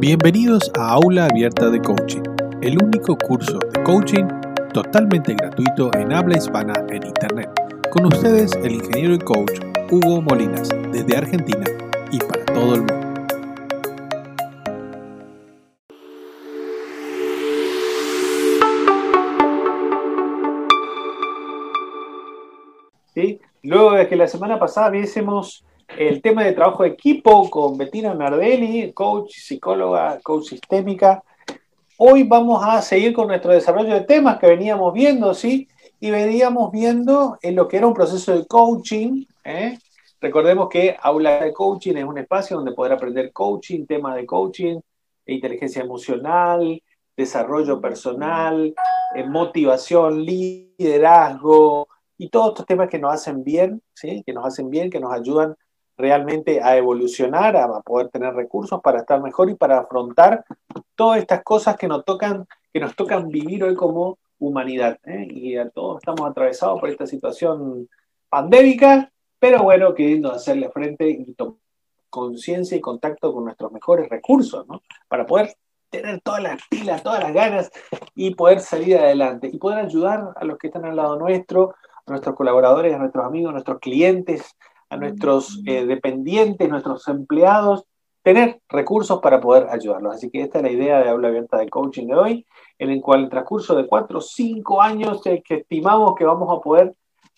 Bienvenidos a Aula Abierta de Coaching, el único curso de coaching totalmente gratuito en habla hispana en Internet. Con ustedes el ingeniero y coach Hugo Molinas, desde Argentina y para todo el mundo. ¿Sí? Luego de que la semana pasada viésemos el tema de trabajo de equipo con Bettina Nardelli, coach, psicóloga, coach sistémica. Hoy vamos a seguir con nuestro desarrollo de temas que veníamos viendo, ¿sí? Y veníamos viendo en lo que era un proceso de coaching. ¿eh? Recordemos que Aula de Coaching es un espacio donde poder aprender coaching, temas de coaching, inteligencia emocional, desarrollo personal, eh, motivación, liderazgo y todos estos temas que nos hacen bien, ¿sí? que nos hacen bien, que nos ayudan realmente a evolucionar, a poder tener recursos para estar mejor y para afrontar todas estas cosas que nos tocan, que nos tocan vivir hoy como humanidad. ¿eh? Y a todos estamos atravesados por esta situación pandémica, pero bueno, queriendo hacerle frente y conciencia y contacto con nuestros mejores recursos, ¿no? Para poder tener todas las pilas, todas las ganas y poder salir adelante y poder ayudar a los que están al lado nuestro, a nuestros colaboradores, a nuestros amigos, a nuestros clientes, a nuestros eh, dependientes, nuestros empleados, tener recursos para poder ayudarlos. Así que esta es la idea de aula abierta de coaching de hoy, en el cual el transcurso de cuatro o cinco años que estimamos que vamos a poder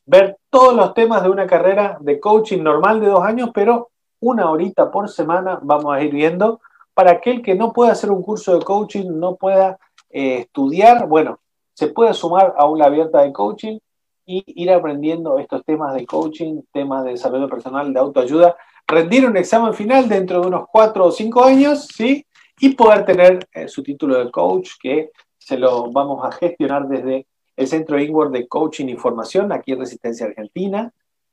ver todos los temas de una carrera de coaching normal de dos años, pero una horita por semana vamos a ir viendo para aquel que no pueda hacer un curso de coaching, no pueda eh, estudiar, bueno, se puede sumar a aula abierta de coaching y ir aprendiendo estos temas de coaching, temas de desarrollo personal, de autoayuda, rendir un examen final dentro de unos cuatro o cinco años, ¿sí? Y poder tener eh, su título de coach, que se lo vamos a gestionar desde el Centro Inward de Coaching y Formación, aquí en Resistencia Argentina.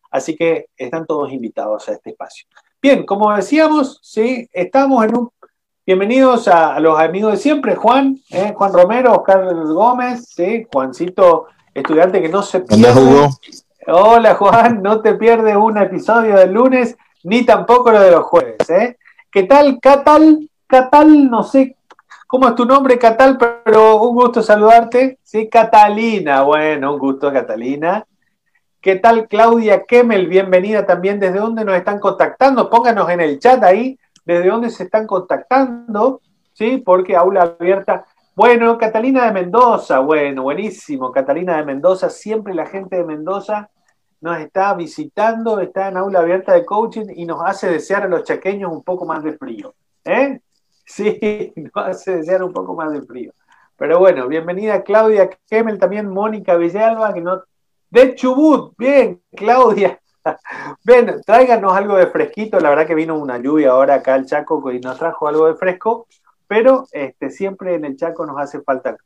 Así que están todos invitados a este espacio. Bien, como decíamos, sí, estamos en un... Bienvenidos a, los amigos de siempre, Juan, eh, Juan Romero, Oscar Gómez, sí, Juancito estudiante que no se pierde. Hola Juan, no te pierdes un episodio del lunes ni tampoco lo de los jueves. ¿eh? ¿Qué tal, Catal? Catal, no sé cómo es tu nombre, Catal, pero un gusto saludarte. Sí, Catalina, bueno, un gusto, Catalina. ¿Qué tal, Claudia Kemmel? Bienvenida también. ¿Desde dónde nos están contactando? Pónganos en el chat ahí, desde dónde se están contactando, ¿sí? Porque aula abierta bueno, Catalina de Mendoza, bueno, buenísimo. Catalina de Mendoza, siempre la gente de Mendoza nos está visitando, está en aula abierta de coaching y nos hace desear a los chaqueños un poco más de frío. ¿Eh? Sí, nos hace desear un poco más de frío. Pero bueno, bienvenida Claudia Kemel, también Mónica Villalba, que no... De Chubut, bien, Claudia. Ven, tráiganos algo de fresquito, la verdad que vino una lluvia ahora acá al Chaco y nos trajo algo de fresco pero este, siempre en el Chaco nos hace falta.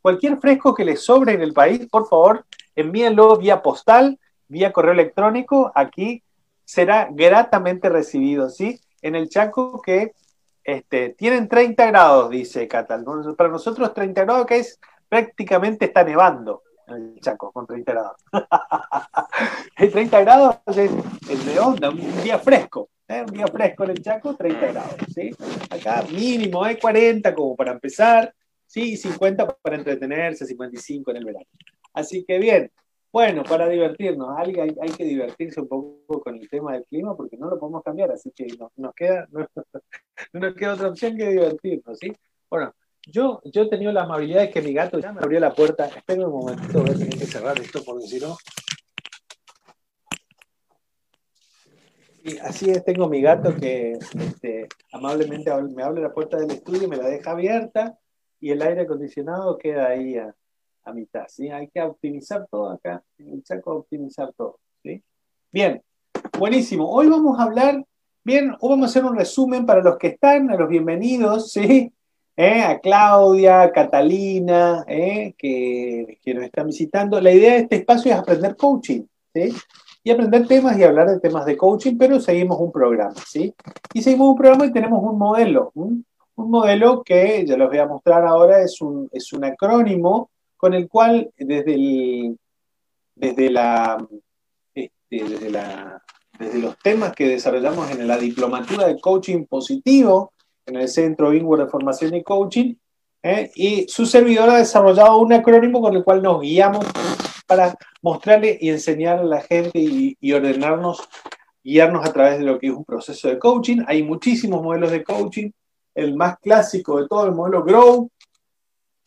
Cualquier fresco que les sobre en el país, por favor, envíenlo vía postal, vía correo electrónico, aquí será gratamente recibido, ¿sí? En el Chaco que este, tienen 30 grados, dice Catal. Para nosotros 30 grados que es prácticamente está nevando el Chaco con 30 grados. 30 grados es, es de onda, un día fresco. ¿eh? un día fresco en el Chaco, 30 grados. ¿sí? Acá mínimo hay 40 como para empezar, ¿sí? 50 para entretenerse, 55 en el verano. Así que bien, bueno, para divertirnos, hay, hay, que divertirse un poco con el tema del clima porque no lo podemos cambiar, así que nos, queda, no, nos queda otra opción que divertirnos, ¿sí? Bueno, yo, yo he tenido la amabilidad de que mi gato ya me abrió la puerta. Espera un momentito, voy a tener que cerrar esto porque si no, así es, tengo mi gato que este, amablemente me abre la puerta del estudio y me la deja abierta y el aire acondicionado queda ahí a, mitad. ¿sí? Hay que optimizar todo acá, en el optimizar todo. ¿sí? Bien, buenísimo. Hoy vamos a hablar, bien, hoy vamos a hacer un resumen para los que están, a los bienvenidos, ¿sí? ¿Eh? a Claudia, a Catalina, ¿eh? que, que nos están visitando. La idea de este espacio es aprender coaching. y aprender temas y hablar de temas de coaching, pero seguimos un programa, ¿sí? Y seguimos un programa y tenemos un modelo, un modelo que ya les voy a mostrar ahora, es un, es un acrónimo con el cual desde, el, desde, la, este, desde, la, desde los temas que desarrollamos en la diplomatura de coaching positivo, en el Centro Inward de Formación y Coaching, ¿eh? y su servidor ha desarrollado un acrónimo con el cual nos guiamos para mostrarle y enseñar a la gente y, ordenarnos, guiarnos a través de lo que es un proceso de coaching. Hay muchísimos modelos de coaching. El más clásico de todo, el modelo Grow,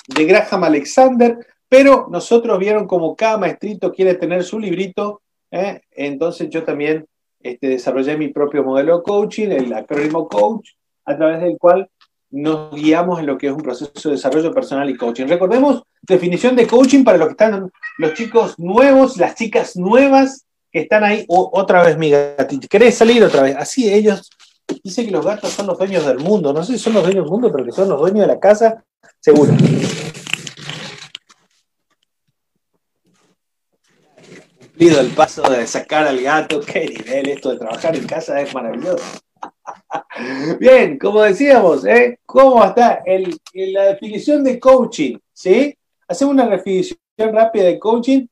de Graham Alexander, pero nosotros vieron como cada maestrito quiere tener su librito, ¿eh? entonces yo también este, desarrollé mi propio modelo de coaching, el acrónimo coach, a través del cual nos guiamos en lo que es un proceso de desarrollo personal y coaching. Recordemos, definición de coaching para los que están, los chicos nuevos, las chicas nuevas que están ahí. otra vez, mi gatito. ¿Querés salir otra vez? Así ellos. Dice que los gatos son los dueños del mundo. No sé si son los dueños del mundo, pero que son los dueños de la casa, seguro. El paso de sacar al gato. Qué nivel esto de trabajar en casa es maravilloso. Bien, como decíamos, ¿eh? ¿cómo está el, la definición de coaching? ¿sí? Hacemos una definición rápida de coaching.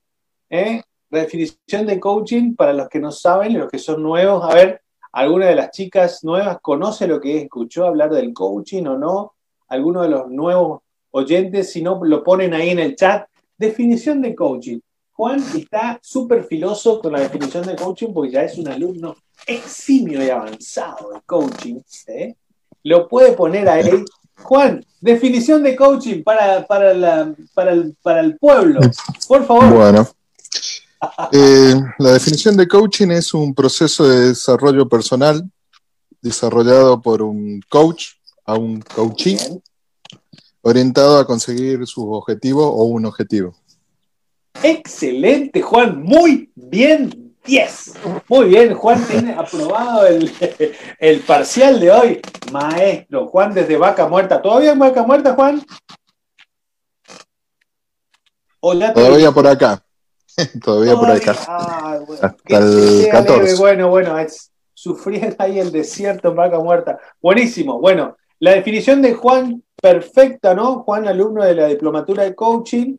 ¿eh? Definición de coaching, para los que no saben, los que son nuevos, a ver, ¿alguna de las chicas nuevas conoce lo que es? ¿Escuchó hablar del coaching o no? ¿Alguno de los nuevos oyentes, si no, lo ponen ahí en el chat? Definición de coaching. Juan está súper filoso con la definición de coaching porque ya es un alumno eximio y avanzado de coaching. ¿eh? Lo puede poner ahí. Juan, definición de coaching para, para, el, pueblo. Por favor. Bueno. Eh, la definición de coaching es un proceso de desarrollo personal desarrollado por un coach a un coachee orientado a conseguir su objetivo o un objetivo. Excelente, Juan. Muy bien. 10. Muy bien, Juan tiene aprobado el, el, parcial de hoy. Maestro, Juan desde Vaca Muerta. ¿Todavía en Vaca Muerta, Juan? Todavía por acá. Todavía, por acá. Hasta el 14. Bueno, bueno, es sufrir ahí el desierto en Vaca Muerta. Buenísimo. Bueno, la definición de Juan, perfecta, ¿no? Juan, alumno de la diplomatura de coaching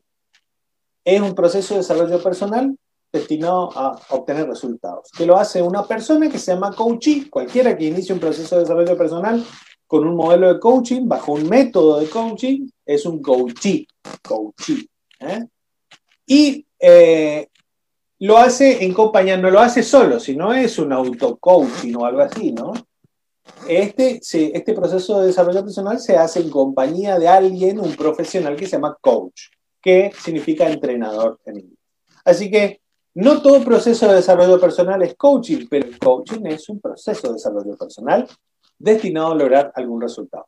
es un proceso de desarrollo personal destinado a obtener resultados, que lo hace una persona que se llama coachee, cualquiera que inicie un proceso de desarrollo personal con un modelo de coaching, bajo un método de coaching, es un coachee, coachee. ¿eh? Y eh, lo hace en compañía, no lo hace solo, sino es un auto-coaching o algo así, ¿no? Este, este proceso de desarrollo personal se hace en compañía de alguien, un profesional que se llama coach que significa entrenador en inglés. Así que no todo proceso de desarrollo personal es coaching, pero coaching es un proceso de desarrollo personal destinado a lograr algún resultado.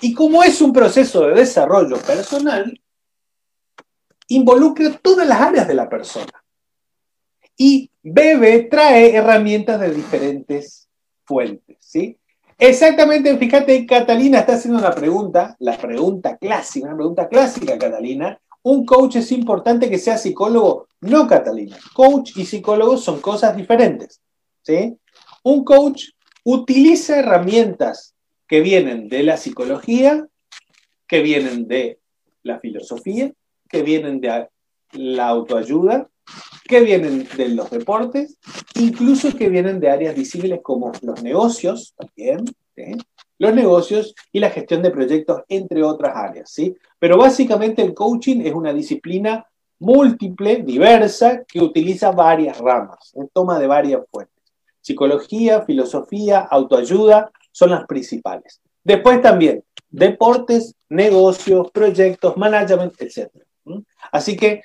Y como es un proceso de desarrollo personal, involucra todas las áreas de la persona. Y bebe, trae herramientas de diferentes fuentes, ¿sí? Exactamente, fíjate, Catalina está haciendo una pregunta, la pregunta clásica, una pregunta clásica, Catalina, un coach es importante que sea psicólogo. No, Catalina. Coach y psicólogo son cosas diferentes. ¿sí? Un coach utiliza herramientas que vienen de la psicología, que vienen de la filosofía, que vienen de la autoayuda, que vienen de los deportes, incluso que vienen de áreas visibles como los negocios también, los negocios y la gestión de proyectos, entre otras áreas. ¿sí? Pero básicamente el coaching es una disciplina múltiple, diversa, que utiliza varias ramas, toma de varias fuentes. Psicología, filosofía, autoayuda son las principales. Después también deportes, negocios, proyectos, management, etc. Así que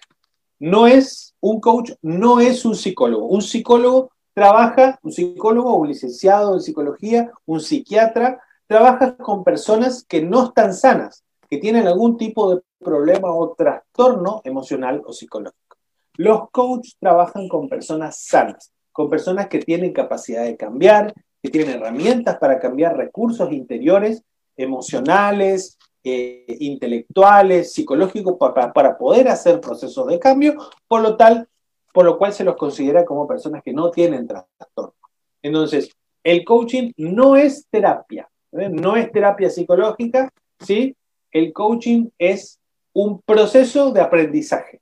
no es un coach, no es un psicólogo. Un psicólogo trabaja, un psicólogo, un licenciado en psicología, un psiquiatra, trabaja con personas que no están sanas, que tienen algún tipo de problema o trastorno emocional o psicológico. Los coaches trabajan con personas sanas, con personas que tienen capacidad de cambiar, que tienen herramientas para cambiar recursos interiores, emocionales, eh, intelectuales, psicológicos, para, para poder hacer procesos de cambio, por lo tal, por lo cual se los considera como personas que no tienen trastorno. Entonces, el coaching no es terapia. No es terapia psicológica, ¿sí? El coaching es un proceso de aprendizaje.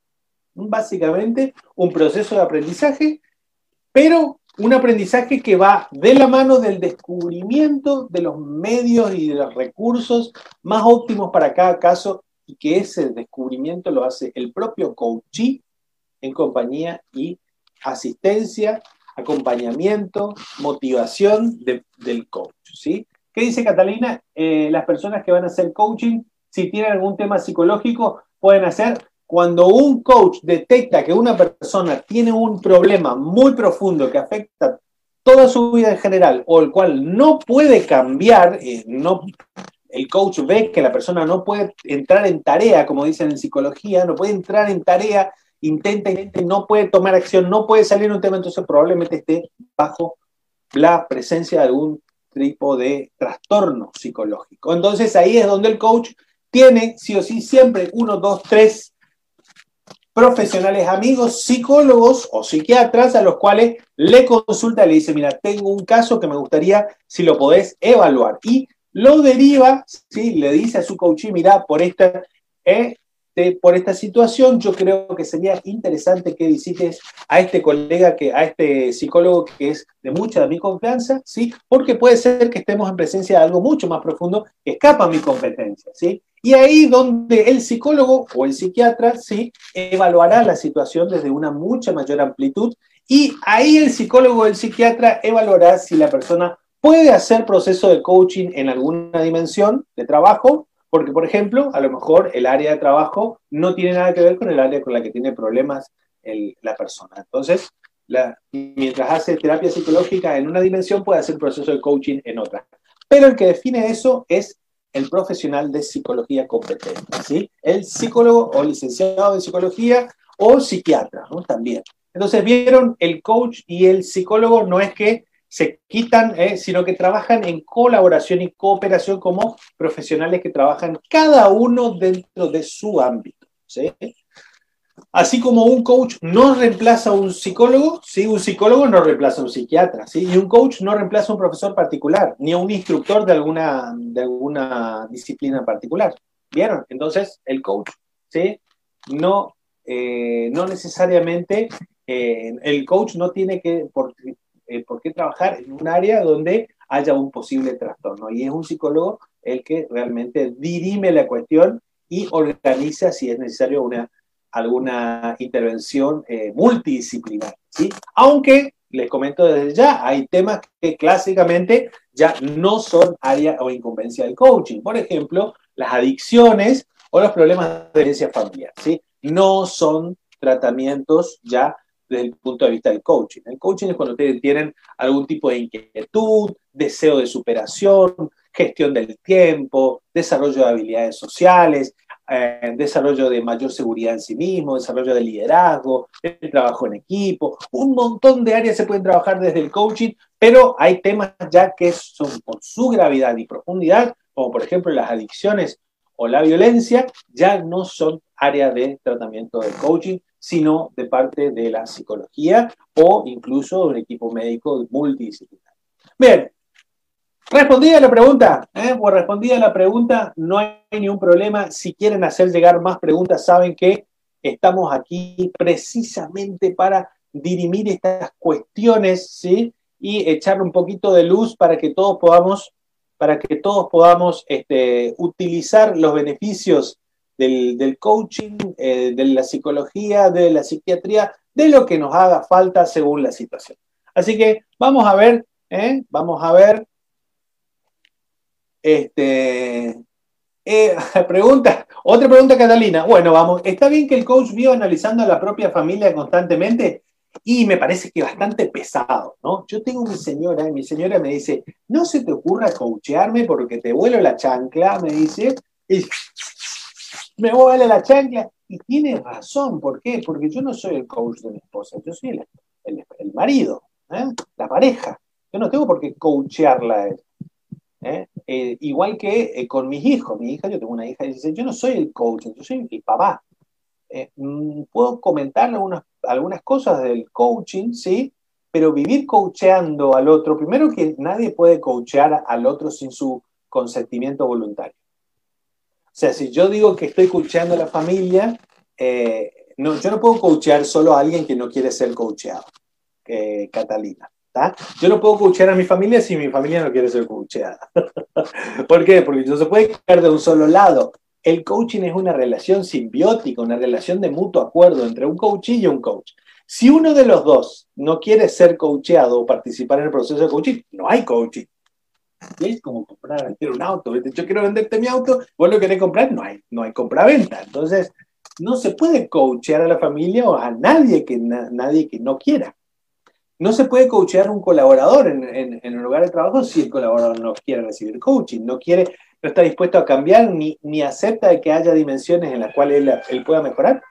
Básicamente, un proceso de aprendizaje, pero un aprendizaje que va de la mano del descubrimiento de los medios y de los recursos más óptimos para cada caso y que ese descubrimiento lo hace el propio coachee en compañía y asistencia, acompañamiento, motivación del coach. ¿sí? ¿Qué dice Catalina? Eh, las personas que van a hacer coaching, si tienen algún tema psicológico, pueden hacer cuando un coach detecta que una persona tiene un problema muy profundo que afecta toda su vida en general o el cual no puede cambiar, eh, no, el coach ve que la persona no puede entrar en tarea, como dicen en psicología, no puede entrar en tarea, intenta, intenta, no puede tomar acción, no puede salir un tema, entonces probablemente esté bajo la presencia de algún tipo de trastorno psicológico. Entonces ahí es donde el coach tiene, sí o sí, siempre uno, dos, tres profesionales amigos, psicólogos o psiquiatras a los cuales le consulta y le dice, mira, tengo un caso que me gustaría si lo podés evaluar. Y lo deriva, ¿sí? le dice a su coach, mira, por esta, eh, por esta situación, yo creo que sería interesante que visites a este colega, que, a este psicólogo que es de mucha de mi confianza, ¿sí? porque puede ser que estemos en presencia de algo mucho más profundo que escapa a mi competencia. ¿sí? Y ahí donde el psicólogo o el psiquiatra sí evaluará la situación desde una mucha mayor amplitud y ahí el psicólogo o el psiquiatra evaluará si la persona puede hacer proceso de coaching en alguna dimensión de trabajo, porque por ejemplo, a lo mejor el área de trabajo no tiene nada que ver con el área con la que tiene problemas la persona. Entonces, mientras hace terapia psicológica en una dimensión, puede hacer proceso de coaching en otra. Pero el que define eso es el profesional de psicología competente, ¿sí? El psicólogo o licenciado en psicología o psiquiatra, ¿no? También. Entonces, vieron, el coach y el psicólogo no es que se quitan, ¿eh? sino que trabajan en colaboración y cooperación como profesionales que trabajan cada uno dentro de su ámbito. ¿sí? Así como un coach no reemplaza a un psicólogo, ¿sí? un psicólogo no reemplaza a un psiquiatra, ¿sí? y un coach no reemplaza a un profesor particular, ni a un instructor de alguna, de alguna disciplina particular. ¿Vieron? Entonces, el coach ¿sí? no, eh, no necesariamente, eh, el coach no tiene que, eh, por qué trabajar en un área donde haya un posible trastorno, y es un psicólogo el que realmente dirime la cuestión y organiza si es necesario una alguna intervención eh, multidisciplinar. ¿sí? Aunque, les comento desde ya, hay temas que clásicamente ya no son área o incumbencia del coaching. Por ejemplo, las adicciones o los problemas de herencia familiar. ¿sí? No son tratamientos ya desde el punto de vista del coaching. El coaching es cuando ustedes tienen algún tipo de inquietud, deseo de superación, gestión del tiempo, desarrollo de habilidades sociales, eh, desarrollo de mayor seguridad en sí mismo, desarrollo de liderazgo, el trabajo en equipo, un montón de áreas se pueden trabajar desde el coaching, pero hay temas ya que son por su gravedad y profundidad, como por ejemplo las adicciones o la violencia, ya no son área de tratamiento del coaching, sino de parte de la psicología o incluso de un equipo médico multidisciplinar. Bien, Respondí a la pregunta, ¿eh? pues respondí a la pregunta, no hay ningún problema. Si quieren hacer llegar más preguntas, saben que estamos aquí precisamente para dirimir estas cuestiones, ¿sí? Y echarle un poquito de luz para que todos podamos, para que todos podamos este, utilizar los beneficios del, coaching, eh, de la psicología, de la psiquiatría, de lo que nos haga falta según la situación. Así que vamos a ver, ¿eh? vamos a ver este, eh, pregunta, otra pregunta, Catalina. Bueno, vamos, ¿está bien que el coach viva analizando a la propia familia constantemente? Y me parece que bastante pesado, ¿no? Yo tengo mi señora y mi señora me dice, no se te ocurra coachearme porque te vuelo la chancla, me dice, y me vuela la chancla. Y tiene razón, ¿por qué? Porque yo no soy el coach de mi esposa, yo soy el, marido, ¿eh? la pareja. Yo no tengo por qué coachearla. ¿eh? Eh, igual que eh, con mis hijos. Mi hija, yo tengo una hija y dice, yo no soy el coach, yo soy el papá. Mm, puedo comentar algunas, algunas cosas del coaching, sí, pero vivir coacheando al otro, primero que nadie puede coachear al otro sin su consentimiento voluntario. O sea, si yo digo que estoy coacheando a la familia, no, yo no puedo coachear solo a alguien que no quiere ser coacheado, Catalina. Yo no puedo coachear a mi familia si mi familia no quiere ser coacheada. ¿Por qué? Porque no se puede caer de un solo lado. El coaching es una relación simbiótica, una relación de mutuo acuerdo entre un coach y un coach. Si uno de los dos no quiere ser coacheado o participar en el proceso de coaching, no hay coaching. Es como comprar, vender un auto. Yo quiero venderte mi auto, vos lo querés comprar, no hay, no hay compra-venta. Entonces, no se puede coachear a la familia o a nadie que, nadie que no quiera. No se puede coachear un colaborador en, en, un lugar de trabajo si el colaborador no quiere recibir coaching, no quiere, no está dispuesto a cambiar ni, ni acepta que haya dimensiones en las cuales él, él pueda mejorar.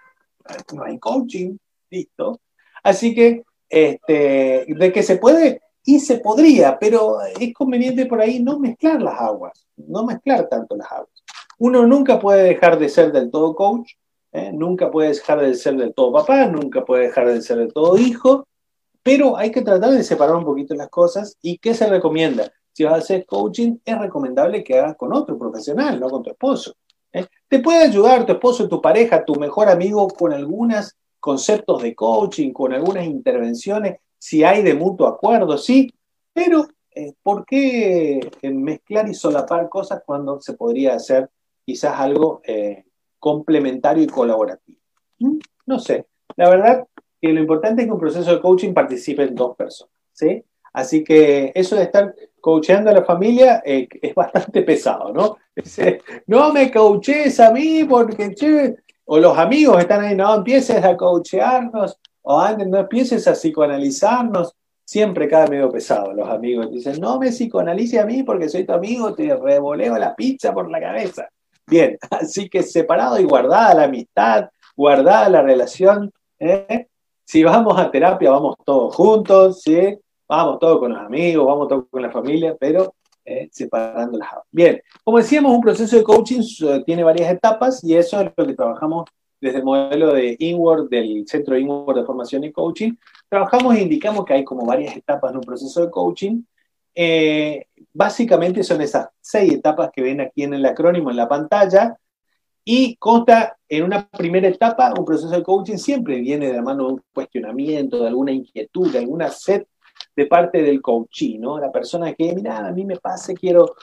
No hay coaching, listo. Así que, este, de que se puede, y se podría, pero es conveniente por ahí no mezclar las aguas, no mezclar tanto las aguas. Uno nunca puede dejar de ser del todo coach, ¿eh? nunca puede dejar de ser del todo papá, nunca puede dejar de ser del todo hijo, pero hay que tratar de separar un poquito las cosas. ¿Y qué se recomienda? Si vas a hacer coaching, es recomendable que hagas con otro profesional, no con tu esposo. ¿eh? Te puede ayudar tu esposo, tu pareja, tu mejor amigo con algunos conceptos de coaching, con algunas intervenciones si hay de mutuo acuerdo, sí, pero eh, ¿por qué eh, mezclar y solapar cosas cuando se podría hacer quizás algo eh, complementario y colaborativo? ¿Mm? No sé, la verdad que lo importante es que un proceso de coaching participen dos personas, ¿sí? Así que eso de estar coacheando a la familia es bastante pesado, ¿no? no me coaches a mí porque, che, o los amigos están ahí, no empieces a coachearnos, o antes no empieces a psicoanalizarnos. Siempre cae medio pesado los amigos. Dicen, no me psicoanalice a mí porque soy tu amigo, te revoleo la pizza por la cabeza. Bien, así que separado y guardada la amistad, guardada la relación. ¿eh? Si vamos a terapia, vamos todos juntos, ¿sí? Vamos todos con los amigos, vamos todos con la familia, pero ¿eh? separando las Bien, como decíamos, un proceso de coaching eh, tiene varias etapas y eso es lo que trabajamos desde el modelo de Inward, del Centro Inward de Formación y Coaching, trabajamos e indicamos que hay como varias etapas en un proceso de coaching. Eh, básicamente son esas seis etapas que ven aquí en el acrónimo en la pantalla y consta en una primera etapa, un proceso de coaching siempre viene de la mano de un cuestionamiento, de alguna inquietud, de alguna sed de parte del coaching, ¿no? La persona que, mira, a mí me pasa, quiero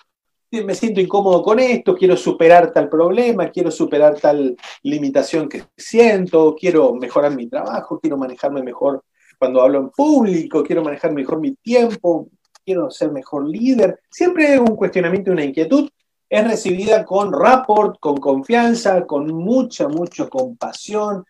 me siento incómodo con esto, quiero superar tal problema, quiero superar tal limitación que siento, quiero mejorar mi trabajo, quiero manejarme mejor cuando hablo en público, quiero manejar mejor mi tiempo, quiero ser mejor líder. Siempre un cuestionamiento, una inquietud es recibida con rapport, con confianza, con mucha, mucha compasión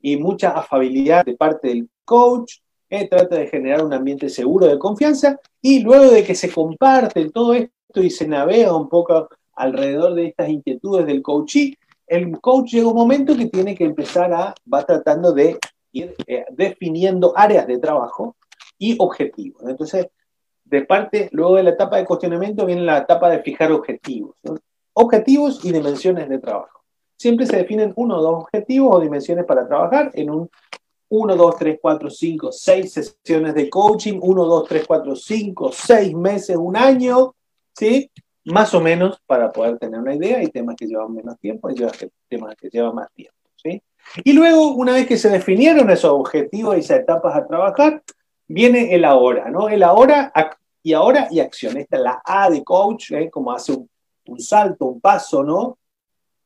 y mucha afabilidad de parte del coach. Eh, trata de generar un ambiente seguro de confianza y luego de que se comparten todo esto, y se navega un poco alrededor de estas inquietudes del coaching, el coach llega un momento que tiene que empezar a, va tratando de ir eh, definiendo áreas de trabajo y objetivos. Entonces, de parte, luego de la etapa de cuestionamiento viene la etapa de fijar objetivos. Objetivos y dimensiones de trabajo. Siempre se definen uno o dos objetivos o dimensiones para trabajar en un 1, 2, 3, 4, 5, 6 sesiones de coaching, 1, 2, 3, 4, 5, 6 meses, un año, ¿sí? Más o menos para poder tener una idea. Hay temas que llevan menos tiempo, hay temas que llevan más tiempo, ¿sí? Y luego, una vez que se definieron esos objetivos y esas etapas a trabajar, viene el ahora, ¿no? El ahora y ahora y acción. Esta es la A de coach, ¿eh? como hace un, salto, un paso, ¿no?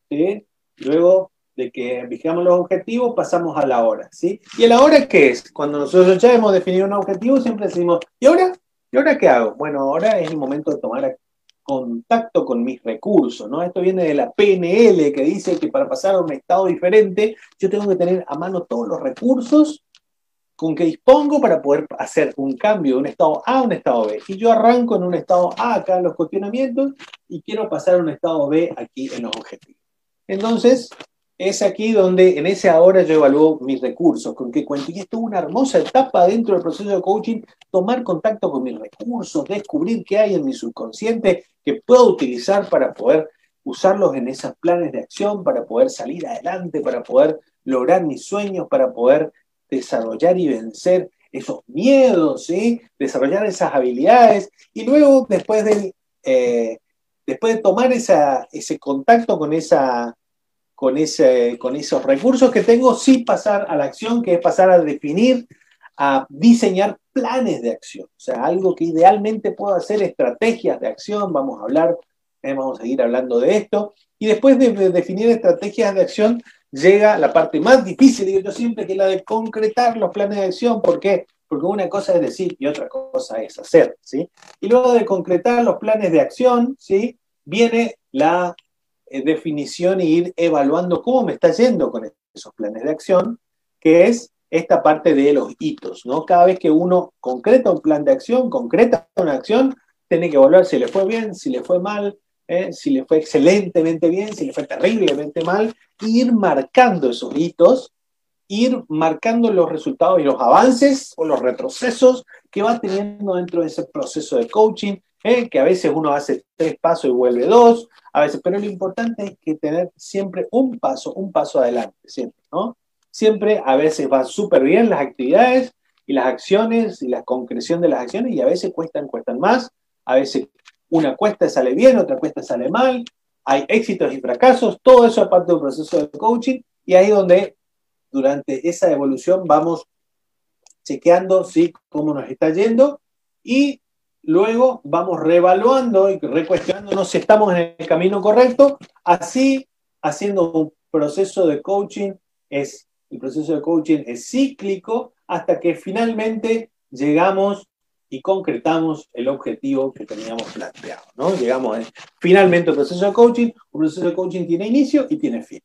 ¿Sí? Luego de que fijamos los objetivos, pasamos a la hora, ¿sí? ¿Y el ahora qué es? Cuando nosotros ya hemos definido un objetivo, siempre decimos, ¿y ahora? ¿Y ahora qué hago? Bueno, ahora es el momento de tomar contacto con mis recursos, ¿no? Esto viene de la PNL que dice que para pasar a un estado diferente yo tengo que tener a mano todos los recursos con que dispongo para poder hacer un cambio de un estado A a un estado B. Y yo arranco en un estado A acá en los cuestionamientos y quiero pasar a un estado B aquí en los objetivos. Entonces, es aquí donde en ese ahora yo evalúo mis recursos, con qué cuento. Y esto es una hermosa etapa dentro del proceso de coaching, tomar contacto con mis recursos, descubrir qué hay en mi subconsciente que puedo utilizar para poder usarlos en esos planes de acción, para poder salir adelante, para poder lograr mis sueños, para poder desarrollar y vencer esos miedos, ¿sí? desarrollar esas habilidades. Y luego, después de, eh, después de tomar ese contacto con esa con, ese, esos recursos que tengo, sí pasar a la acción, que es pasar a definir, a diseñar planes de acción, o sea, algo que idealmente pueda hacer estrategias de acción, vamos a hablar, eh, vamos a seguir hablando de esto, y después de, definir estrategias de acción llega la parte más difícil, digo yo siempre, que es la de concretar los planes de acción, ¿por qué? Porque una cosa es decir y otra cosa es hacer, ¿sí? Y luego de concretar los planes de acción, ¿sí? Viene la definición e ir evaluando cómo me está yendo con esos planes de acción, que es esta parte de los hitos, ¿no? Cada vez que uno concreta un plan de acción, concreta una acción, tiene que evaluar si le fue bien, si le fue mal, ¿eh? si le fue excelentemente bien, si le fue terriblemente mal, e ir marcando esos hitos, ir marcando los resultados y los avances o los retrocesos que va teniendo dentro de ese proceso de coaching, ¿eh? que a veces uno hace tres pasos y vuelve dos, a veces, pero lo importante es que tener siempre un paso, un paso adelante, siempre, ¿no? Siempre a veces va súper bien las actividades y las acciones y la concreción de las acciones y a veces cuestan, cuestan más, a veces una cuesta sale bien, otra cuesta sale mal, hay éxitos y fracasos, todo eso es parte de un proceso de coaching y ahí donde durante esa evolución vamos chequeando ¿sí? cómo nos está yendo y luego vamos reevaluando y recuestionándonos si estamos en el camino correcto, así haciendo un proceso de coaching es el proceso de coaching es cíclico hasta que finalmente llegamos y concretamos el objetivo que teníamos planteado. ¿no? Llegamos finalmente al proceso de coaching. Un proceso de coaching tiene inicio y tiene fin.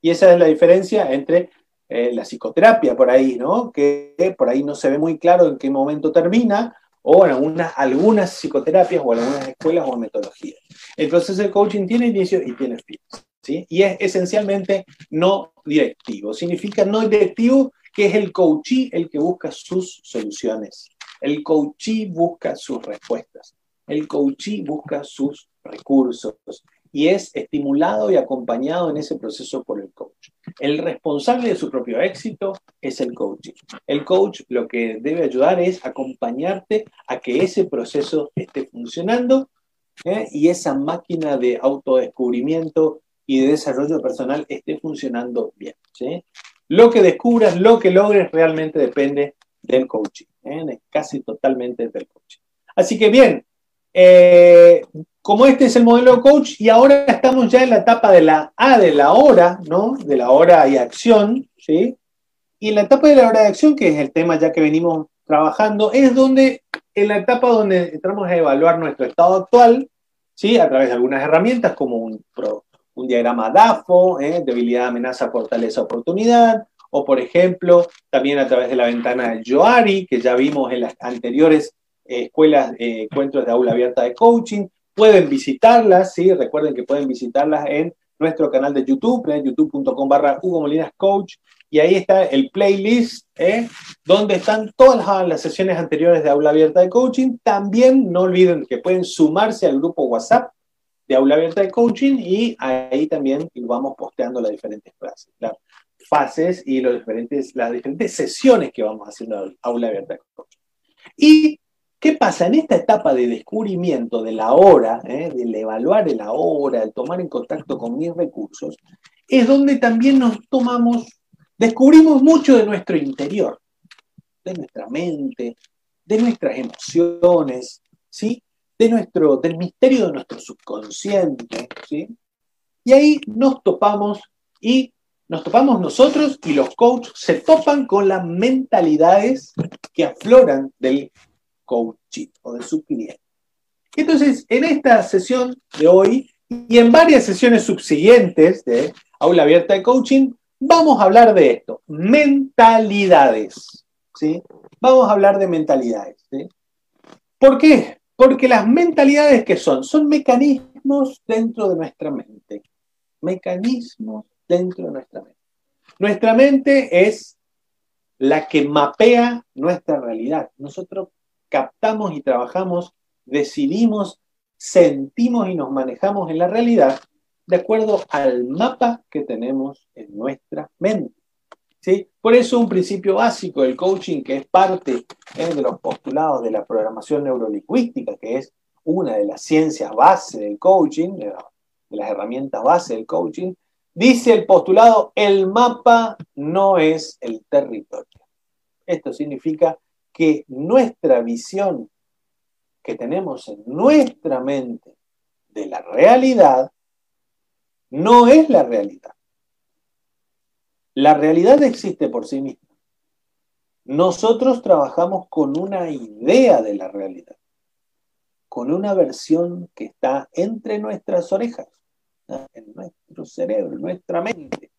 Y esa es la diferencia entre eh, la psicoterapia por ahí, ¿no? que por ahí no se ve muy claro en qué momento termina, o en algunas, algunas psicoterapias o algunas escuelas o metodologías. El proceso de coaching tiene inicio y tiene fin. Y es esencialmente no directivo. Significa no directivo que es el coachee el que busca sus soluciones. El coachee busca sus respuestas. El coachee busca sus recursos y es estimulado y acompañado en ese proceso por el coach. El responsable de su propio éxito es el coach. El coach lo que debe ayudar es acompañarte a que ese proceso esté funcionando ¿eh? y esa máquina de autodescubrimiento y de desarrollo personal esté funcionando bien. Lo que descubras, lo que logres, realmente depende del coaching, ¿eh? casi totalmente del coaching. Así que bien, eh, como este es el modelo coach y ahora estamos ya en la etapa de la A de la hora, ¿no? De la hora y acción, ¿sí? Y en la etapa de la hora de acción, que es el tema ya que venimos trabajando, es donde, en la etapa donde entramos a evaluar nuestro estado actual, ¿sí? A través de algunas herramientas como un, diagrama DAFO, ¿eh? debilidad, amenaza, fortaleza, oportunidad, o por ejemplo, también a través de la ventana del Joari, que ya vimos en las anteriores eh, escuelas, eh, encuentros de aula abierta de coaching. Pueden visitarlas, ¿sí? recuerden que pueden visitarlas en nuestro canal de YouTube, en youtube.com barra Hugo Molinas Coach, y ahí está el playlist, donde están todas las sesiones anteriores de aula abierta de coaching. También no olviden que pueden sumarse al grupo WhatsApp de aula abierta de coaching y ahí también vamos posteando las diferentes fases, y las diferentes sesiones que vamos haciendo en aula abierta de coaching. ¿Y qué pasa? En esta etapa de descubrimiento de la hora, ¿eh? del evaluar la hora, el tomar en contacto con mis recursos, es donde también nos tomamos, descubrimos mucho de nuestro interior, de nuestra mente, de nuestras emociones, ¿sí? de nuestro, del misterio de nuestro subconsciente, ¿sí? Y ahí nos topamos y nos topamos nosotros y los coaches se topan con las mentalidades que afloran del coach o de su cliente. Entonces, en esta sesión de hoy y en varias sesiones subsiguientes de Aula Abierta de Coaching, vamos a hablar de esto, mentalidades. ¿sí? Vamos a hablar de mentalidades. ¿sí? ¿Por qué? Porque las mentalidades que son, son mecanismos dentro de nuestra mente. Mecanismos dentro de nuestra mente. Nuestra mente es la que mapea nuestra realidad. Nosotros captamos y trabajamos, decidimos, sentimos y nos manejamos en la realidad de acuerdo al mapa que tenemos en nuestra mente. Por eso un principio básico del coaching, que es parte de los postulados de la programación neurolingüística, que es una de las ciencias base del coaching, de, las herramientas base del coaching, dice el postulado, el mapa no es el territorio. Esto significa que nuestra visión que tenemos en nuestra mente de la realidad no es la realidad. La realidad existe por sí misma. Nosotros trabajamos con una idea de la realidad, con una versión que está entre nuestras orejas, en nuestro cerebro, en nuestra mente.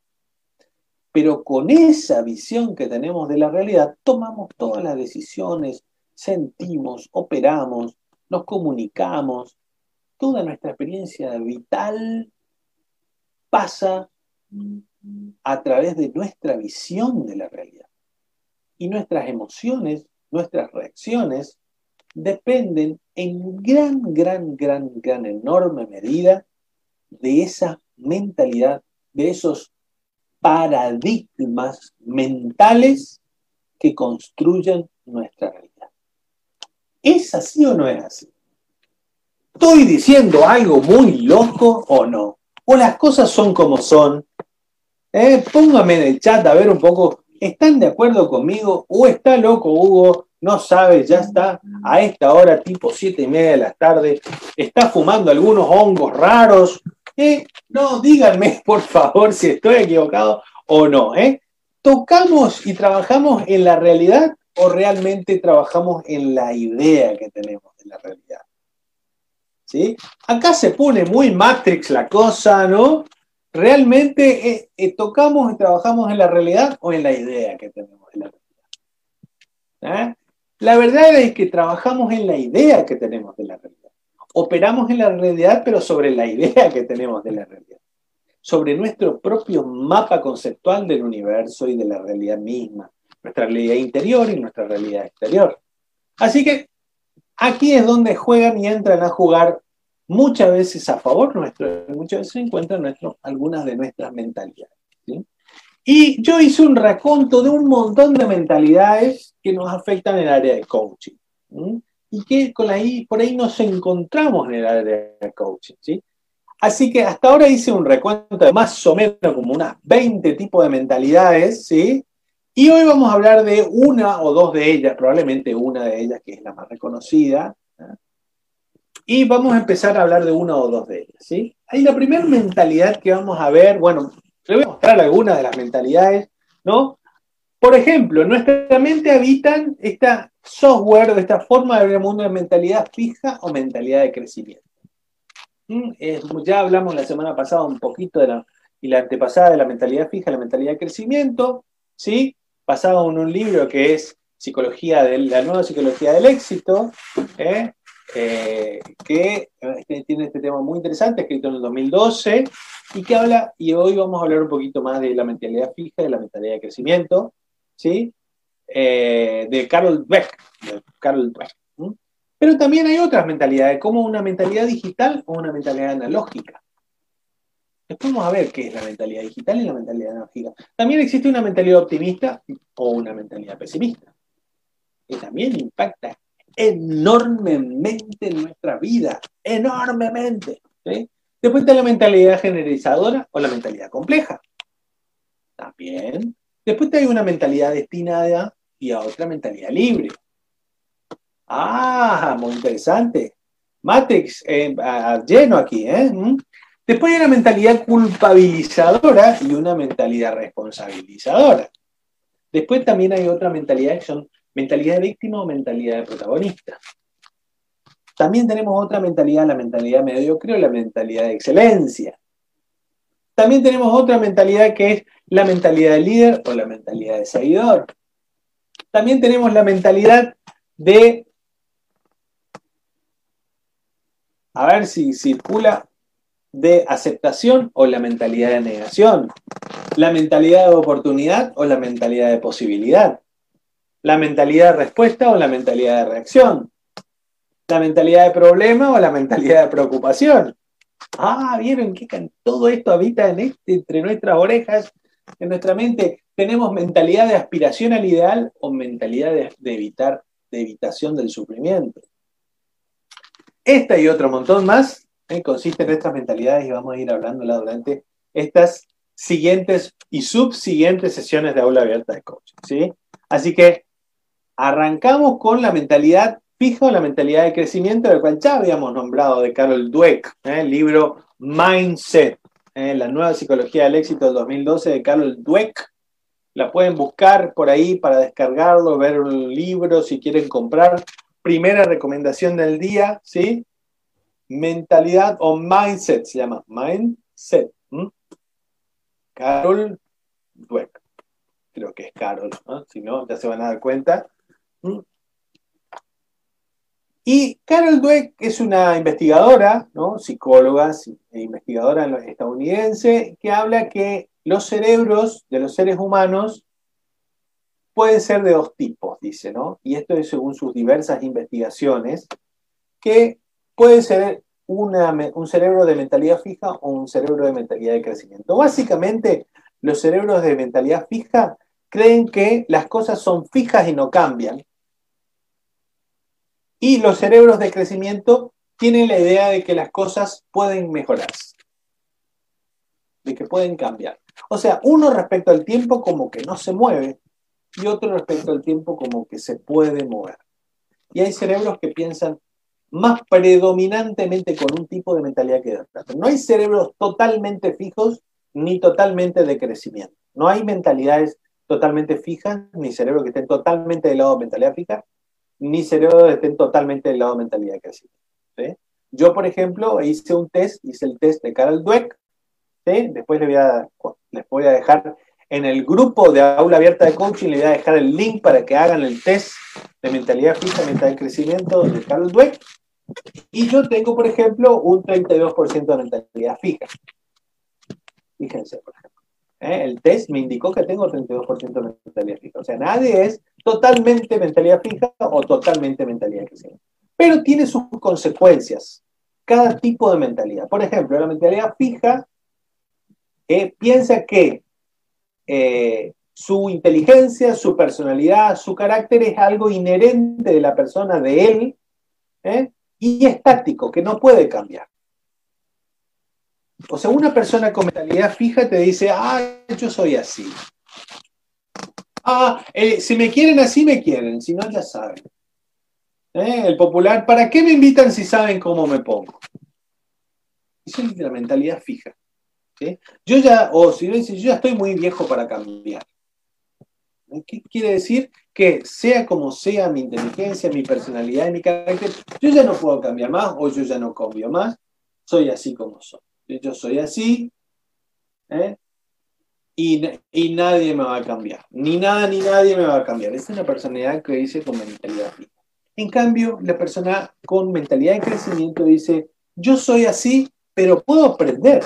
Pero con esa visión que tenemos de la realidad, tomamos todas las decisiones, sentimos, operamos, nos comunicamos. Toda nuestra experiencia vital pasa a través de nuestra visión de la realidad. Y nuestras emociones, nuestras reacciones, dependen en gran, gran, gran, gran, enorme medida de esa mentalidad, de esos paradigmas mentales que construyen nuestra realidad. ¿Es así o no es así? ¿Estoy diciendo algo muy loco o no? ¿O las cosas son como son? Eh, póngame en el chat a ver un poco, ¿están de acuerdo conmigo? ¿O está loco Hugo? No sabe, ya está a esta hora, tipo siete y media de la tarde, está fumando algunos hongos raros. Eh, no, díganme por favor si estoy equivocado o no. ¿eh? ¿Tocamos y trabajamos en la realidad o realmente trabajamos en la idea que tenemos de la realidad? ¿Sí? Acá se pone muy Matrix la cosa, ¿no? ¿Realmente eh, tocamos y trabajamos en la realidad o en la idea que tenemos de la realidad? La verdad es que trabajamos en la idea que tenemos de la realidad. Operamos en la realidad, pero sobre la idea que tenemos de la realidad. Sobre nuestro propio mapa conceptual del universo y de la realidad misma. Nuestra realidad interior y nuestra realidad exterior. Así que aquí es donde juegan y entran a jugar muchas veces a favor nuestro, muchas veces encuentran nuestro, algunas de nuestras mentalidades. Y yo hice un raconto de un montón de mentalidades que nos afectan en el área de coaching. Y que ahí, por ahí nos encontramos en el área de coaching. ¿sí? Así que hasta ahora hice un recuento de más o menos como unas 20 tipos de mentalidades, ¿sí? Y hoy vamos a hablar de una o dos de ellas, probablemente una de ellas que es la más reconocida, y vamos a empezar a hablar de una o dos de ellas. ¿sí? Hay la primera mentalidad que vamos a ver, bueno, le voy a mostrar algunas de las mentalidades, ¿no? Por ejemplo, en nuestra mente habitan esta software, de esta forma de ver el mundo de mentalidad fija o mentalidad de crecimiento. ¿Mm? ya hablamos la semana pasada un poquito de la, y la antepasada de la mentalidad fija, la mentalidad de crecimiento, ¿sí? Basado en un libro que es Psicología de la nueva psicología del éxito, ¿eh? Eh, que este, tiene este tema muy interesante, escrito en el 2012, y que habla, y hoy vamos a hablar un poquito más de la mentalidad fija, de la mentalidad de crecimiento, ¿sí? Eh, de Carol Beck. Carol Beck Pero también hay otras mentalidades, como una mentalidad digital o una mentalidad analógica. Después vamos a ver qué es la mentalidad digital y la mentalidad analógica. También existe una mentalidad optimista o una mentalidad pesimista, que también impacta enormemente en nuestra vida, enormemente. Después está la mentalidad generalizadora o la mentalidad compleja. También. Después hay una mentalidad destinada y a otra mentalidad libre. Ah, muy interesante. Matrix eh, lleno aquí. ¿eh? ¿Mm? Después hay una mentalidad culpabilizadora y una mentalidad responsabilizadora. Después también hay otra mentalidad que son mentalidad de víctima o mentalidad de protagonista. También tenemos otra mentalidad, la mentalidad mediocre o la mentalidad de excelencia. También tenemos otra mentalidad que es la mentalidad de líder o la mentalidad de seguidor. También tenemos la mentalidad de, a ver si circula, de aceptación o la mentalidad de negación. La mentalidad de oportunidad o la mentalidad de posibilidad la mentalidad de respuesta o la mentalidad de reacción, la mentalidad de problema o la mentalidad de preocupación. Ah, ¿vieron que todo esto habita en este, entre nuestras orejas, en nuestra mente? ¿Tenemos mentalidad de aspiración al ideal o mentalidad de, evitar, de evitación del sufrimiento? Esta y otro montón más ¿eh? consisten en estas mentalidades y vamos a ir hablándola durante estas siguientes y subsiguientes sesiones de aula abierta de coaching. ¿sí? Así que Arrancamos con la mentalidad fija o la mentalidad de crecimiento, del cual ya habíamos nombrado de Carol Dweck, ¿eh? el libro Mindset, ¿eh? la nueva psicología del éxito del 2012 de Carol Dweck. La pueden buscar por ahí para descargarlo, ver un libro si quieren comprar. Primera recomendación del día, ¿sí? Mentalidad o mindset se llama. Mindset. Carol Dweck. Creo que es Carol, si no, ya se van a dar cuenta. Y Carol Dweck es una investigadora, ¿no? psicóloga e investigadora estadounidense, que habla que los cerebros de los seres humanos pueden ser de dos tipos, dice, ¿no? Y esto es según sus diversas investigaciones, que puede ser un cerebro de mentalidad fija o un cerebro de mentalidad de crecimiento. Básicamente, los cerebros de mentalidad fija creen que las cosas son fijas y no cambian. Y los cerebros de crecimiento tienen la idea de que las cosas pueden mejorarse, de que pueden cambiar. O sea, uno respecto al tiempo como que no se mueve y otro respecto al tiempo como que se puede mover. Y hay cerebros que piensan más predominantemente con un tipo de mentalidad que otra. No hay cerebros totalmente fijos ni totalmente de crecimiento. No hay mentalidades totalmente fijas, ni cerebros que estén totalmente del lado de mentalidad fija, ni cerebros que estén totalmente del lado de mentalidad de crecimiento. Yo, por ejemplo, hice un test, hice el test de Carol Dweck, después les voy, a, les voy a dejar en el grupo de aula abierta de coaching, le voy a dejar el link para que hagan el test de mentalidad fija, mentalidad de crecimiento de Carol Dweck. Y yo tengo, por ejemplo, un 32% de mentalidad fija. Fíjense, por ejemplo. ¿eh? El test me indicó que tengo 32% de mentalidad fija. O sea, nadie es totalmente mentalidad fija o totalmente mentalidad de crecimiento. Pero tiene sus consecuencias. Cada tipo de mentalidad. Por ejemplo, la mentalidad fija eh, piensa que eh, su inteligencia, su personalidad, su carácter es algo inherente de la persona, de él, ¿eh? y estático, que no puede cambiar. O sea, una persona con mentalidad fija te dice, ah, yo soy así. Ah, eh, si me quieren así, me quieren, si no, ya saben. El popular, ¿para qué me invitan si saben cómo me pongo? Esa es la mentalidad fija. Yo ya, o si yo ya estoy muy viejo para cambiar. ¿Qué quiere decir? Que sea como sea mi inteligencia, mi personalidad mi carácter, yo ya no puedo cambiar más o yo ya no cambio más, soy así como soy. Yo soy así ¿eh? Y, y, nadie me va a cambiar. Ni nada ni nadie me va a cambiar. Esa es una personalidad que dice con mentalidad fija. En cambio, la persona con mentalidad de crecimiento dice, yo soy así, pero puedo aprender.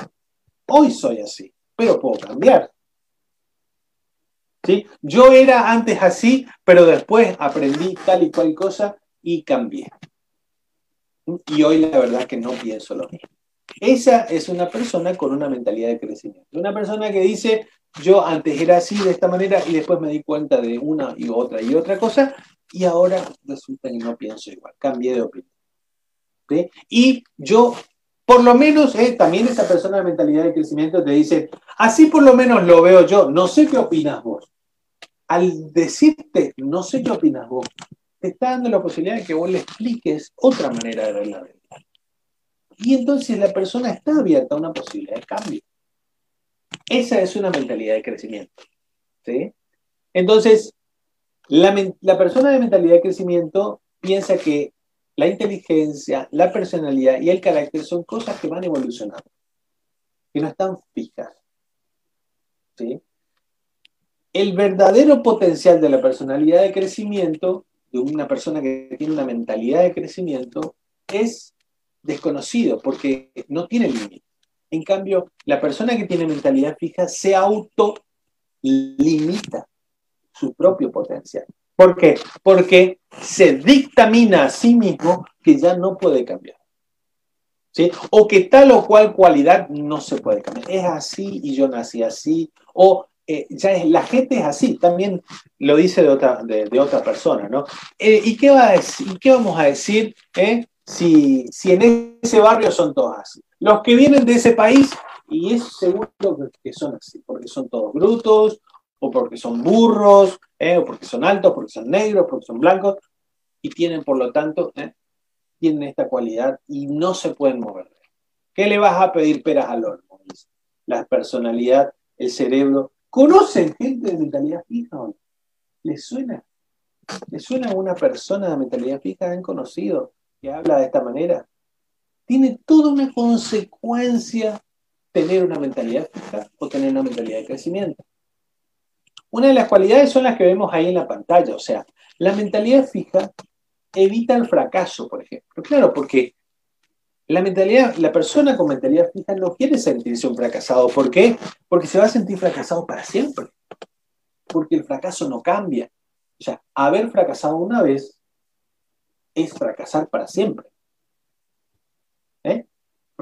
Hoy soy así, pero puedo cambiar. ¿Sí? Yo era antes así, pero después aprendí tal y cual cosa y cambié. Y hoy la verdad que no pienso lo mismo. Esa es una persona con una mentalidad de crecimiento. Una persona que dice, yo antes era así de esta manera y después me di cuenta de una y otra y otra cosa y ahora resulta que no pienso igual, cambié de opinión. Y yo por lo menos eh, también esa persona de mentalidad de crecimiento te dice, así por lo menos lo veo yo, no sé qué opinas vos. Al decirte, no sé qué opinas vos, te está dando la posibilidad de que vos le expliques otra manera de ver la realidad. Y entonces la persona está abierta a una posibilidad de cambio. Esa es una mentalidad de crecimiento. ¿sí? Entonces, la, persona de mentalidad de crecimiento piensa que la inteligencia, la personalidad y el carácter son cosas que van evolucionando, que no están fijas. ¿sí? El verdadero potencial de la personalidad de crecimiento, de una persona que tiene una mentalidad de crecimiento, es desconocido porque no tiene límite. En cambio, la persona que tiene mentalidad fija se autolimita su propio potencial. ¿Por qué? Porque se dictamina a sí mismo que ya no puede cambiar. ¿Sí? O que tal o cual cualidad no se puede cambiar. Es así y yo nací así. O eh, ya es, la gente es así. También lo dice de otra, de, otra persona, ¿no? Eh, ¿y, qué va a decir, qué vamos a decir eh, si, si en ese barrio son todos así? Los que vienen de ese país, y es seguro que son así, porque son todos brutos, o porque son burros, ¿eh? o porque son altos, porque son negros, porque son blancos, y tienen, por lo tanto, ¿eh? tienen esta cualidad y no se pueden mover. ¿Qué le vas a pedir peras al horno? La personalidad, el cerebro. ¿Conocen gente de mentalidad fija? ¿Les suena? ¿Les suena a una persona de mentalidad fija? ¿Han conocido que habla de esta manera? Tiene toda una consecuencia tener una mentalidad fija o tener una mentalidad de crecimiento. Una de las cualidades son las que vemos ahí en la pantalla, o sea, la mentalidad fija evita el fracaso, por ejemplo. Claro, porque la mentalidad, la persona con mentalidad fija no quiere sentirse un fracasado. ¿Por qué? Porque se va a sentir fracasado para siempre. Porque el fracaso no cambia. O sea, haber fracasado una vez es fracasar para siempre. ¿Eh?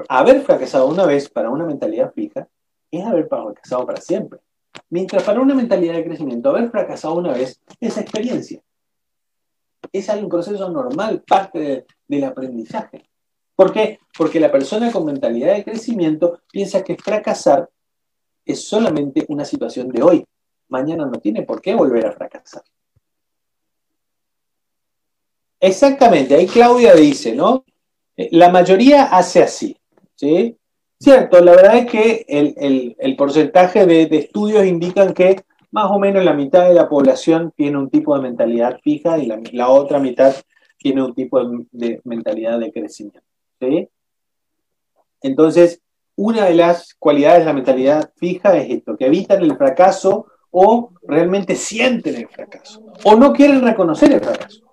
Haber fracasado una vez para una mentalidad fija es haber fracasado para siempre. Mientras para una mentalidad de crecimiento, haber fracasado una vez es experiencia. Es un proceso normal, parte del aprendizaje. ¿Por qué? Porque la persona con mentalidad de crecimiento piensa que fracasar es solamente una situación de hoy. Mañana no tiene por qué volver a fracasar. Exactamente, ahí Claudia dice, ¿no? Eh, la mayoría hace así, ¿sí? Cierto, la verdad es que el, porcentaje de, estudios indican que más o menos la mitad de la población tiene un tipo de mentalidad fija y la, otra mitad tiene un tipo de, mentalidad de crecimiento. ¿sí? Entonces, una de las cualidades de la mentalidad fija es esto, que evitan el fracaso o realmente sienten el fracaso o no quieren reconocer el fracaso.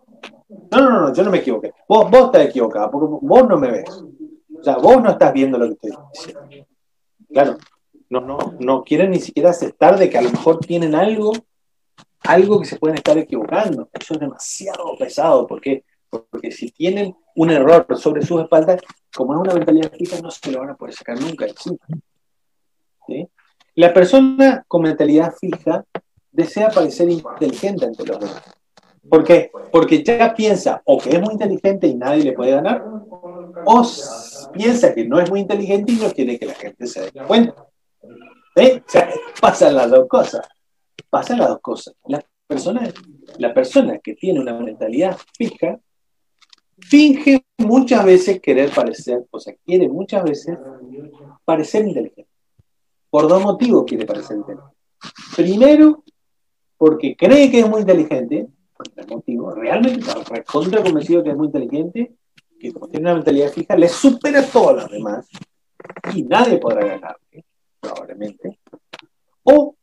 No, no, no, yo no me equivoqué. Vos, vos estás equivocado porque vos no me ves. O sea, vos no estás viendo lo que estoy diciendo. Claro, no, no, no quieren ni siquiera aceptar de que a lo mejor tienen algo, algo que se pueden estar equivocando. Eso es demasiado pesado, porque porque si tienen un error sobre sus espaldas, como es una mentalidad fija, no se lo van a poder sacar nunca encima. La persona con mentalidad fija desea parecer inteligente ante los demás. ¿Por qué? Porque ya piensa o que es muy inteligente y nadie le puede ganar, o piensa que no es muy inteligente y no quiere que la gente se dé cuenta. ¿Eh? O sea, pasan las dos cosas. Pasan las dos cosas. La persona, la persona que tiene una mentalidad fija finge muchas veces querer parecer, o sea, quiere muchas veces parecer inteligente. Por dos motivos quiere parecer inteligente. Primero, porque cree que es muy inteligente, el motivo, realmente está contra convencido que es muy inteligente, que como tiene una mentalidad fija, le supera a todos los demás y nadie podrá ganarle, probablemente. O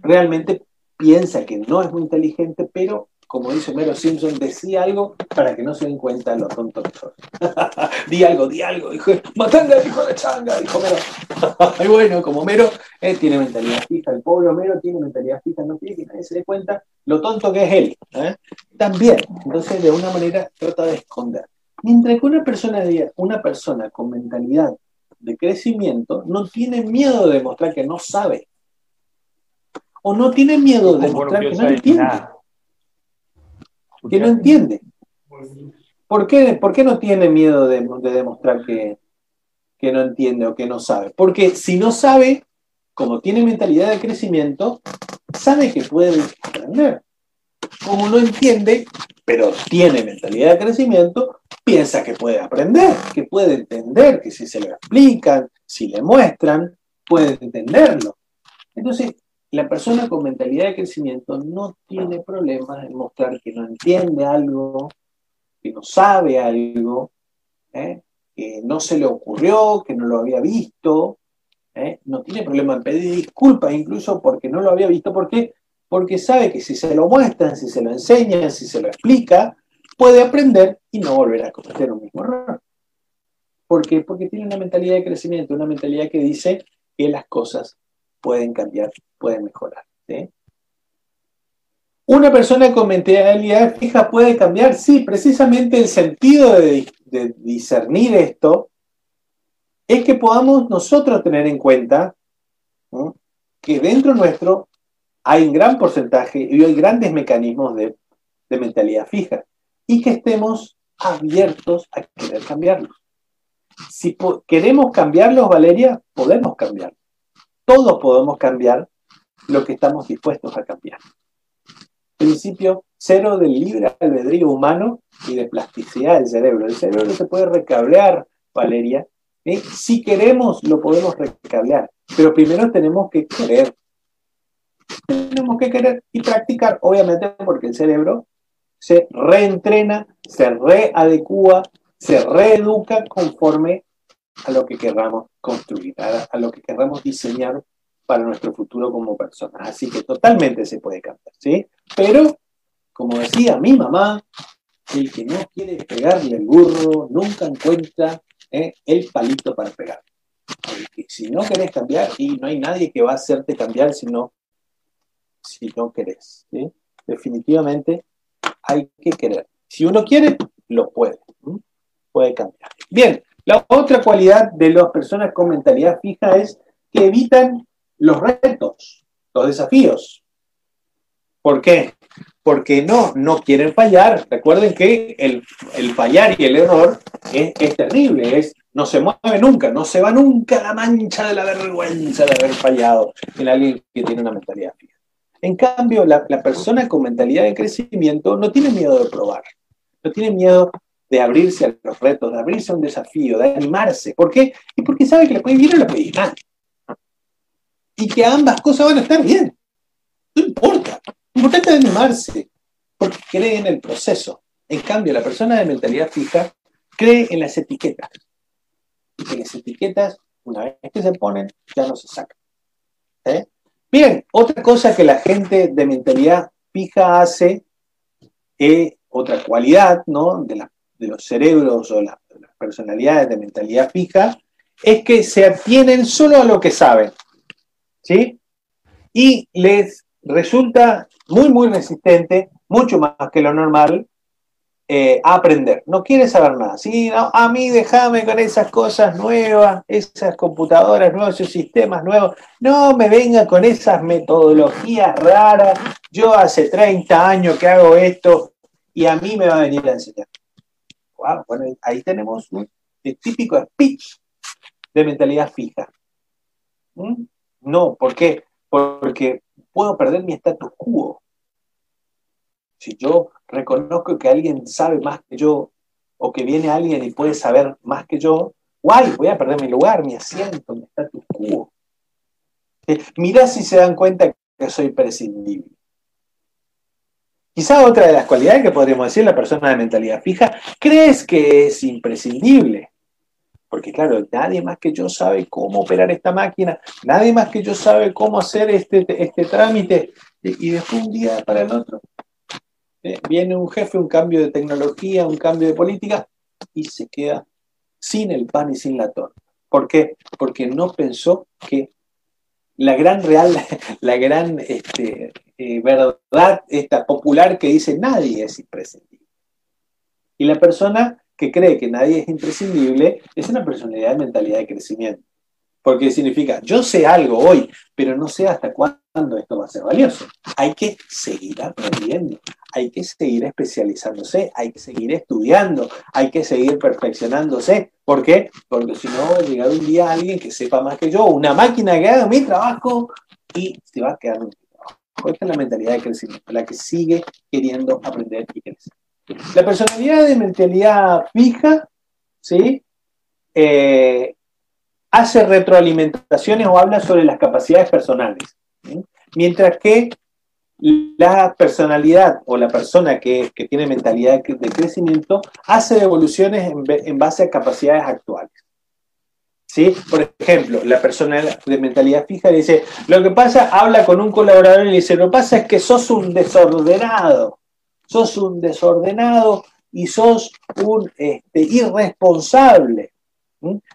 realmente piensa que no es muy inteligente, pero como dice Mero Simpson, decía algo para que no se den cuenta los tontos di algo, di algo, dijo, matanga al hijo de changa, dijo Mero. y bueno, como Mero eh, tiene mentalidad fija, el pobre Mero tiene mentalidad fija, no quiere que nadie se dé cuenta lo tonto que es él. ¿eh? También, entonces de una manera trata de esconder. Mientras que una persona, una persona con mentalidad de crecimiento no tiene miedo de demostrar que no sabe. O no tiene miedo de demostrar que no entiende que no entiende. ¿Por qué, ¿Por qué no tiene miedo de, demostrar que, que, no entiende o que no sabe? Porque si no sabe, como tiene mentalidad de crecimiento, sabe que puede aprender. Como no entiende, pero tiene mentalidad de crecimiento, piensa que puede aprender, que puede entender, que si se lo explican, si le muestran, puede entenderlo. Entonces, la persona con mentalidad de crecimiento no tiene problemas en mostrar que no entiende algo, que no sabe algo, ¿eh? que no se le ocurrió, que no lo había visto. ¿Eh? No tiene problema en pedir disculpas incluso porque no lo había visto. ¿Por qué? Porque sabe que si se lo muestran, si se lo enseñan, si se lo explica, puede aprender y no volver a cometer un mismo error. ¿Por qué? Porque tiene una mentalidad de crecimiento, una mentalidad que dice que las cosas pueden cambiar, pueden mejorar. ¿Una persona con mentalidad fija puede cambiar? Sí, precisamente el sentido de, discernir esto es que podamos nosotros tener en cuenta que dentro nuestro hay un gran porcentaje y hay grandes mecanismos de, mentalidad fija y que estemos abiertos a querer cambiarlos. Si queremos cambiarlos, Valeria, podemos cambiarlos todos podemos cambiar lo que estamos dispuestos a cambiar. Principio cero del libre albedrío humano y de plasticidad del cerebro. El cerebro se puede recablear, Valeria. Si queremos, lo podemos recablear, pero primero tenemos que querer. Tenemos que querer y practicar, obviamente, porque el cerebro se reentrena, se readecúa, se reeduca conforme a lo que querramos construir, a, lo que querramos diseñar para nuestro futuro como personas. Así que totalmente se puede cambiar, ¿sí? Pero, como decía mi mamá, el que no quiere pegarle el burro nunca encuentra ¿eh? el palito para pegar. si no querés cambiar, y no hay nadie que va a hacerte cambiar si no, si no querés. Definitivamente hay que querer. Si uno quiere, lo puede. Puede cambiar. Bien, la otra cualidad de las personas con mentalidad fija es que evitan los retos, los desafíos. ¿Por qué? Porque no, no quieren fallar. Recuerden que el, fallar y el error es, terrible, es, no se mueve nunca, no se va nunca la mancha de la vergüenza de haber fallado en alguien que tiene una mentalidad fija. En cambio, la, la persona con mentalidad de crecimiento no tiene miedo de probar, no tiene miedo de abrirse a los retos, de abrirse a un desafío, de animarse. ¿Por qué? Y porque sabe que le puede ir bien o le puede ir mal. Y que ambas cosas van a estar bien. No importa. Importante es animarse, porque cree en el proceso. En cambio, la persona de mentalidad fija cree en las etiquetas. Y que las etiquetas, una vez que se ponen, ya no se sacan. ¿Eh? Bien, otra cosa que la gente de mentalidad fija hace, eh, otra cualidad ¿no? de, la, de los cerebros o las, personalidades de mentalidad fija es que se atienen solo a lo que saben. ¿Sí? Y les resulta muy, muy resistente, mucho más que lo normal, eh, a aprender. No quiere saber nada. ¿sí? a mí déjame con esas cosas nuevas, esas computadoras nuevas, esos sistemas nuevos. No me venga con esas metodologías raras. Yo hace 30 años que hago esto y a mí me va a venir a enseñar bueno, ahí tenemos un típico speech de mentalidad fija. ¿Mm? No, ¿por qué? Porque puedo perder mi status quo. Si yo reconozco que alguien sabe más que yo, o que viene alguien y puede saber más que yo, guay, voy a perder mi lugar, mi asiento, mi status quo. Eh, mirá si se dan cuenta que soy prescindible. Quizá otra de las cualidades que podríamos decir la persona de mentalidad fija, crees que es imprescindible. Porque claro, nadie más que yo sabe cómo operar esta máquina, nadie más que yo sabe cómo hacer este, este trámite. Y después un día para el otro, eh, viene un jefe, un cambio de tecnología, un cambio de política, y se queda sin el pan y sin la torta. ¿Por qué? Porque no pensó que la gran real, la gran este, eh, verdad esta popular que dice nadie es imprescindible. Y la persona que cree que nadie es imprescindible es una personalidad de mentalidad de crecimiento. Porque significa, yo sé algo hoy, pero no sé hasta cuándo esto va a ser valioso. Hay que seguir aprendiendo, hay que seguir especializándose, hay que seguir estudiando, hay que seguir perfeccionándose. ¿Por qué? Porque si no va a llegar un día alguien que sepa más que yo, una máquina que haga mi trabajo y se va a quedar un esta es la mentalidad de crecimiento, la que sigue queriendo aprender y crecer. La personalidad de mentalidad fija, ¿sí? Eh, hace retroalimentaciones o habla sobre las capacidades personales. Mientras que la personalidad o la persona que, tiene mentalidad de crecimiento hace devoluciones en base a capacidades actuales. ¿Sí? Por ejemplo, la persona de mentalidad fija dice, lo que pasa, habla con un colaborador y le dice, lo que pasa es que sos un desordenado, sos un desordenado y sos un este, irresponsable.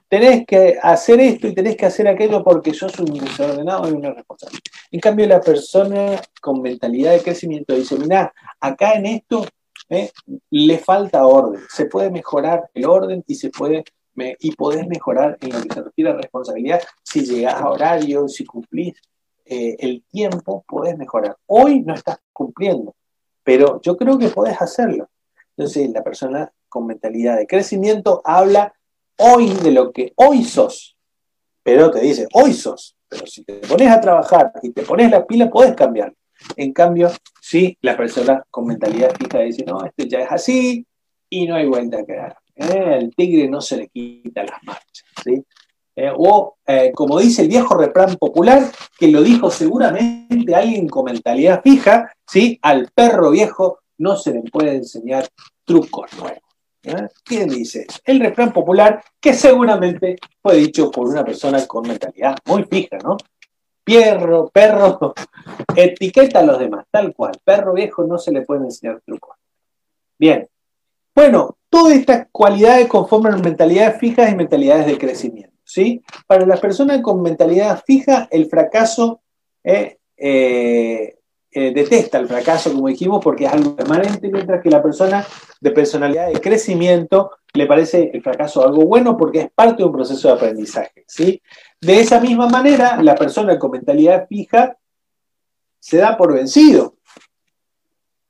Tenés que hacer esto y tenés que hacer aquello porque sos un desordenado y un irresponsable. En cambio, la persona con mentalidad de crecimiento dice, mira, acá en esto eh, le falta orden, se puede mejorar el orden y se puede y podés mejorar en lo que se refiere a responsabilidad. Si llegás a horario, si cumplís eh, el tiempo, podés mejorar. Hoy no estás cumpliendo, pero yo creo que podés hacerlo. Entonces, la persona con mentalidad de crecimiento habla hoy de lo que hoy sos, pero te dice, hoy sos, Pero si te pones a trabajar y te pones la pila, puedes cambiar. En cambio, si la persona con mentalidad fija dice, no, esto ya es así y no hay vuelta a quedar. ¿eh? El tigre no se le quita las marchas. ¿sí? Eh, o, eh, como dice el viejo refrán popular, que lo dijo seguramente alguien con mentalidad fija, ¿sí? al perro viejo no se le puede enseñar trucos nuevos. ¿Quién dice? El refrán popular que seguramente fue dicho por una persona con mentalidad muy fija, ¿no? Perro, perro, etiqueta a los demás, tal cual. Perro viejo no se le puede enseñar trucos. Bien. Bueno, todas estas cualidades conforman mentalidades fijas y mentalidades de crecimiento. ¿Sí? Para las personas con mentalidad fija, el fracaso eh, eh, eh, detesta el fracaso, como dijimos, porque es algo permanente, mientras que la persona de personalidad de crecimiento le parece el fracaso algo bueno porque es parte de un proceso de aprendizaje. ¿sí? De esa misma manera, la persona con mentalidad fija se da por vencido.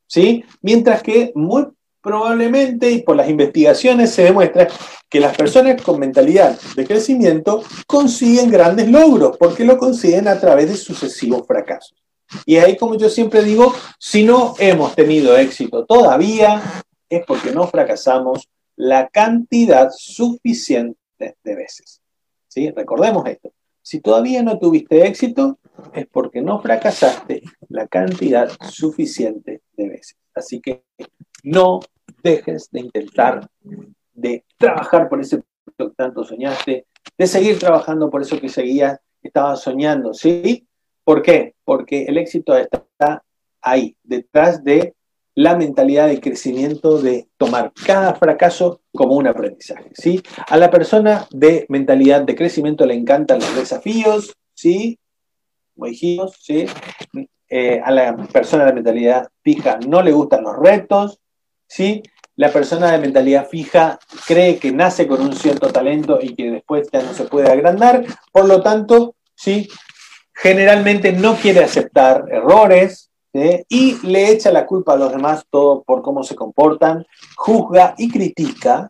¿sí? Mientras que muy probablemente, y por las investigaciones se demuestra que las personas con mentalidad de crecimiento consiguen grandes logros, porque lo consiguen a través de sucesivos fracasos. Y ahí, como yo siempre digo, si no hemos tenido éxito todavía, es porque no fracasamos la cantidad suficiente de veces. ¿Sí? Recordemos esto. Si todavía no tuviste éxito, es porque no fracasaste la cantidad suficiente de veces. Así que no dejes de intentar, de trabajar por ese que tanto soñaste, de seguir trabajando por eso que seguías, estabas soñando, ¿sí? ¿Por qué? Porque el éxito está ahí, detrás de la mentalidad de crecimiento, de tomar cada fracaso como un aprendizaje. ¿sí? A la persona de mentalidad de crecimiento le encantan los desafíos, ¿sí? como dijimos, ¿sí? Eh, a la persona de mentalidad fija no le gustan los retos, ¿sí? La persona de mentalidad fija cree que nace con un cierto talento y que después ya no se puede agrandar, por lo tanto, ¿sí? generalmente no quiere aceptar errores y le echa la culpa a los demás todo por cómo se comportan, juzga y critica.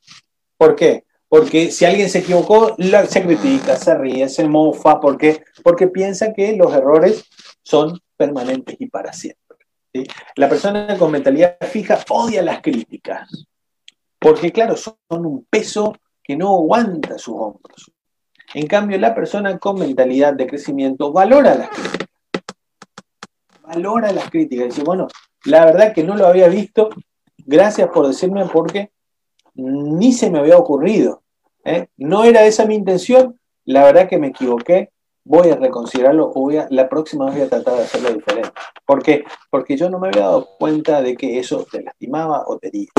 ¿Por qué? Porque si alguien se equivocó, se critica, se ríe, se mofa. ¿Por qué? Porque piensa que los errores son permanentes y para siempre. La persona con mentalidad fija odia las críticas. Porque, claro, son un peso que no aguanta sus hombros. En cambio, la persona con mentalidad de crecimiento valora las críticas. Valora las críticas. Dice, bueno, la verdad que no lo había visto. Gracias por decirme porque ni se me había ocurrido. ¿eh? No era esa mi intención. La verdad que me equivoqué. Voy a reconsiderarlo o voy a, la próxima vez voy a tratar de hacerlo diferente. ¿Por qué? Porque yo no me había dado cuenta de que eso te lastimaba o te hería.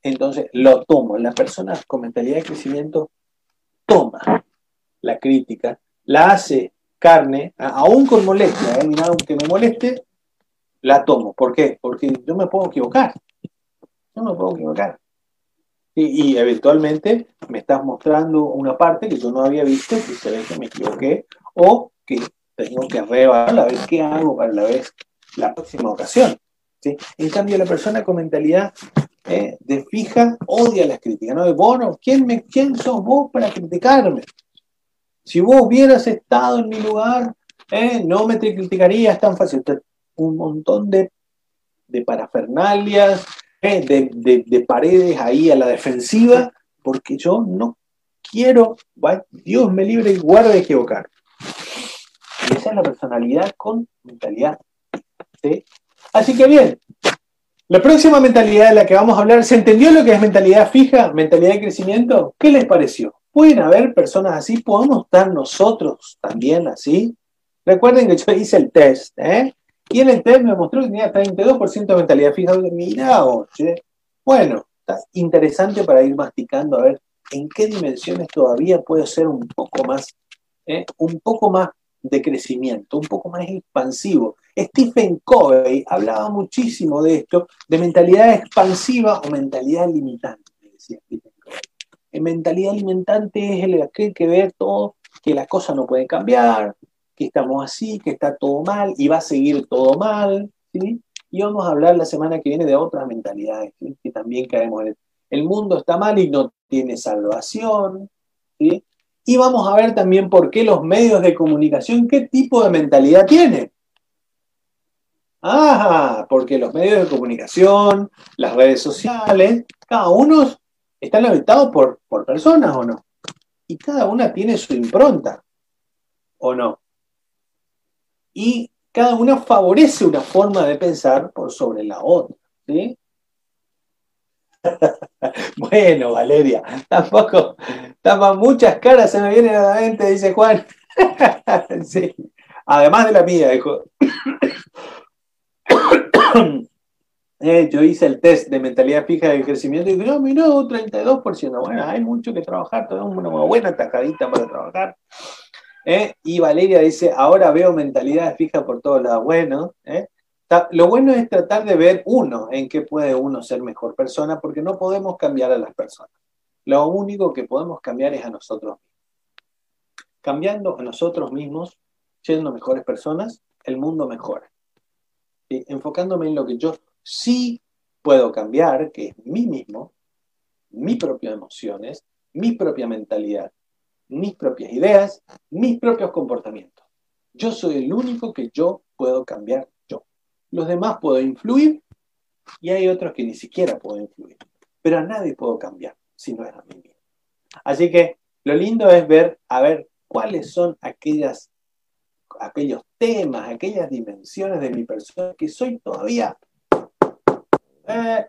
Entonces lo tomo. Las personas con mentalidad de crecimiento toma la crítica, la hace carne, aún con molestia, ¿eh? aunque me moleste, la tomo. ¿Por qué? Porque yo me puedo equivocar. Yo me puedo equivocar. Y, eventualmente me estás mostrando una parte que yo no había visto, que se ve que me equivoqué, o que tengo que reevaluar a ver qué hago para la vez, la próxima ocasión. ¿sí? En cambio, la persona con mentalidad ¿eh? de fija odia las críticas, ¿no? De, bueno, ¿quién, me, ¿quién sos vos para criticarme? Si vos hubieras estado en mi lugar, ¿eh? no me te criticarías tan fácil. Un montón de, de parafernalias, de, de, paredes ahí a la defensiva, porque yo no quiero, Dios me libre y guarde equivocar. Y esa es la personalidad con mentalidad. Así que bien, la próxima mentalidad de la que vamos a hablar, ¿se entendió lo que es mentalidad fija, mentalidad de crecimiento? ¿Qué les pareció? ¿Pueden haber personas así? ¿Podemos estar nosotros también así? Recuerden que yo hice el test, ¿eh? Y el test me mostró que tenía 32% de mentalidad fija. Mira, oye. Bueno, está interesante para ir masticando a ver en qué dimensiones todavía puede ser un poco más, ¿eh? un poco más de crecimiento, un poco más expansivo. Stephen Covey hablaba muchísimo de esto, de mentalidad expansiva o mentalidad limitante, decía Stephen Covey. En mentalidad limitante es el que ve todo, que las cosas no pueden cambiar, que estamos así, que está todo mal y va a seguir todo mal. ¿sí? Y vamos a hablar la semana que viene de otras mentalidades que también caemos en el, el mundo está mal y no tiene salvación. ¿sí? Y vamos a ver también por qué los medios de comunicación, qué tipo de mentalidad tienen. Ah, porque los medios de comunicación, las redes sociales, cada uno están habitados por, por personas o no. Y cada una tiene su impronta, ¿o no? Y cada una favorece una forma de pensar por sobre la otra. ¿sí? bueno, Valeria, tampoco, tampoco muchas caras se me vienen a la mente, dice Juan. Además de la mía, dijo. Eh, yo hice el test de mentalidad fija de crecimiento y dije, no, mira, 32%. Bueno, hay mucho que trabajar, tenemos una buena tajadita para trabajar. Eh, y Valeria dice, ahora veo mentalidad fija por todos lados. Bueno, eh, lo bueno es tratar de ver uno, en qué puede uno ser mejor persona, porque no podemos cambiar a las personas. Lo único que podemos cambiar es a nosotros mismos. Cambiando a nosotros mismos, siendo mejores personas, el mundo mejora. Enfocándome en lo que yo sí puedo cambiar, que es mí mismo, mis propias emociones, mi propia mentalidad, mis propias ideas, mis propios comportamientos. Yo soy el único que yo puedo cambiar los demás puedo influir y hay otros que ni siquiera puedo influir. Pero a nadie puedo cambiar si no es a mí mismo. Así que lo lindo es ver, a ver, cuáles son aquellas, aquellos temas, aquellas dimensiones de mi persona que soy todavía eh,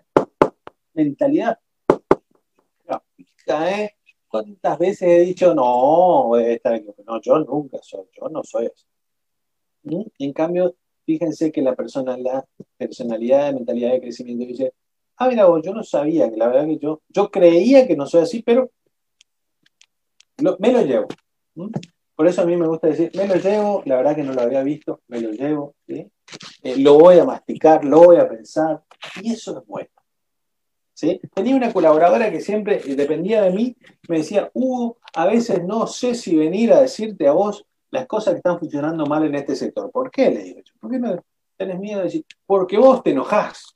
mentalidad ¿eh? ¿Cuántas veces he dicho, no, no, yo nunca soy, yo no soy así? ¿Mm? En cambio, fíjense que la persona, la personalidad, mentalidad de crecimiento dice, ah, mira vos, yo no sabía, que la verdad que yo, yo creía que no soy así, pero me lo llevo. Por eso a mí me gusta decir, me lo llevo, la verdad que no lo había visto, me lo llevo, eh, lo voy a masticar, lo voy a pensar, y eso es bueno. Tenía una colaboradora que siempre dependía de mí, me decía, Hugo, a veces no sé si venir a decirte a vos las cosas que están funcionando mal en este sector. ¿Por qué? Le digo ¿Por qué no tenés miedo de decir? Porque vos te enojás.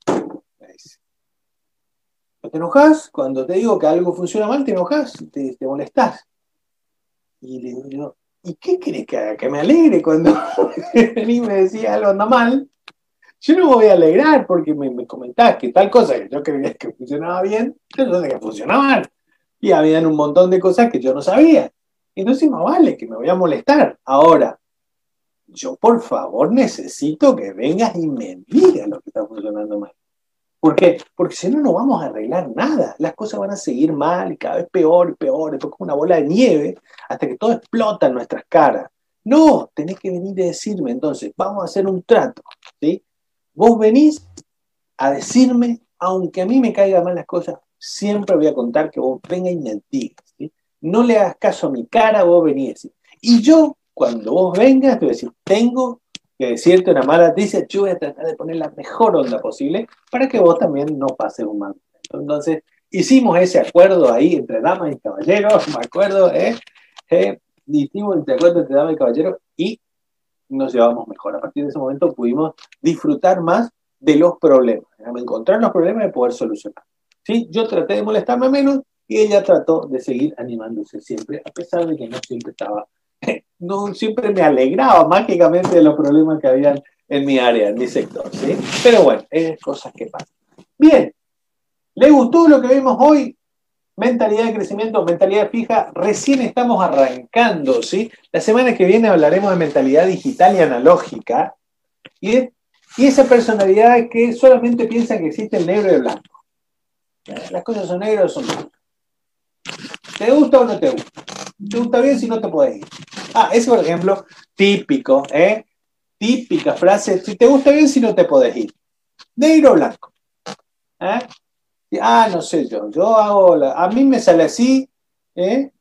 Te enojás cuando te digo que algo funciona mal, te enojás, te, te molestás. Y le digo ¿y qué querés que? Que me alegre cuando mí me decía algo anda mal. Yo no me voy a alegrar porque me, me, comentás que tal cosa que yo creía que funcionaba bien, sé que funcionaba mal. Y habían un montón de cosas que yo no sabía. Entonces más vale que me voy a molestar. Ahora, yo por favor necesito que vengas y me digas lo que está funcionando mal. ¿Por qué? Porque si no, no vamos a arreglar nada. Las cosas van a seguir mal y cada vez peor y peor. Es como una bola de nieve hasta que todo explota en nuestras caras. No, tenés que venir y decirme. Entonces, vamos a hacer un trato. ¿sí? Vos venís a decirme, aunque a mí me caigan mal las cosas, siempre voy a contar que vos vengas y me digas no le hagas caso a mi cara, vos venís. Y yo, cuando vos vengas, te voy a decir, tengo que decirte una mala noticia, yo voy a tratar de poner la mejor onda posible para que vos también no pases un mal. Entonces, hicimos ese acuerdo ahí entre damas y caballeros, me acuerdo, ¿eh? ¿Eh? hicimos el acuerdo entre damas y caballeros y nos llevamos mejor. A partir de ese momento pudimos disfrutar más de los problemas, encontrar los problemas y poder solucionar. ¿Sí? Yo traté de molestarme menos y ella trató de seguir animándose siempre, a pesar de que no siempre estaba, no siempre me alegraba mágicamente de los problemas que habían en mi área, en mi sector. ¿sí? Pero bueno, es cosas que pasan. Bien, ¿le gustó lo que vimos hoy? Mentalidad de crecimiento, mentalidad fija, recién estamos arrancando, ¿sí? La semana que viene hablaremos de mentalidad digital y analógica. Y, y esa personalidad que solamente piensa que existe el negro y el blanco. Las cosas son negras o son blancas. ¿Te gusta o no te gusta? ¿Te gusta bien si no te puedes ir? Ah, ese por ejemplo, típico, ¿eh? Típica frase, si te gusta bien si no te puedes ir. Negro o blanco. ¿Eh? Ah, no sé yo, yo hago, a mí me sale así, ¿eh?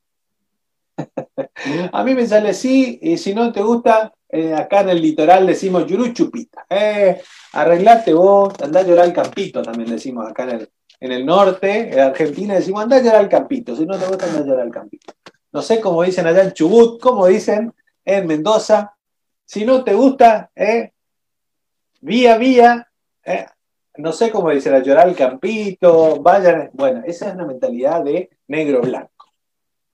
a mí me sale así, y si no te gusta, eh, acá en el litoral decimos yuruchupita. Eh, arreglate vos, andá a llorar al campito, también decimos acá en el, en el norte, en Argentina, decimos, anda a llorar al campito, si no te gusta, anda a llorar al campito. No sé cómo dicen allá en Chubut, cómo dicen en Mendoza, si no te gusta, eh, vía, vía, eh, no sé cómo dicen, a llorar al campito, vayan, bueno, esa es una mentalidad de negro-blanco.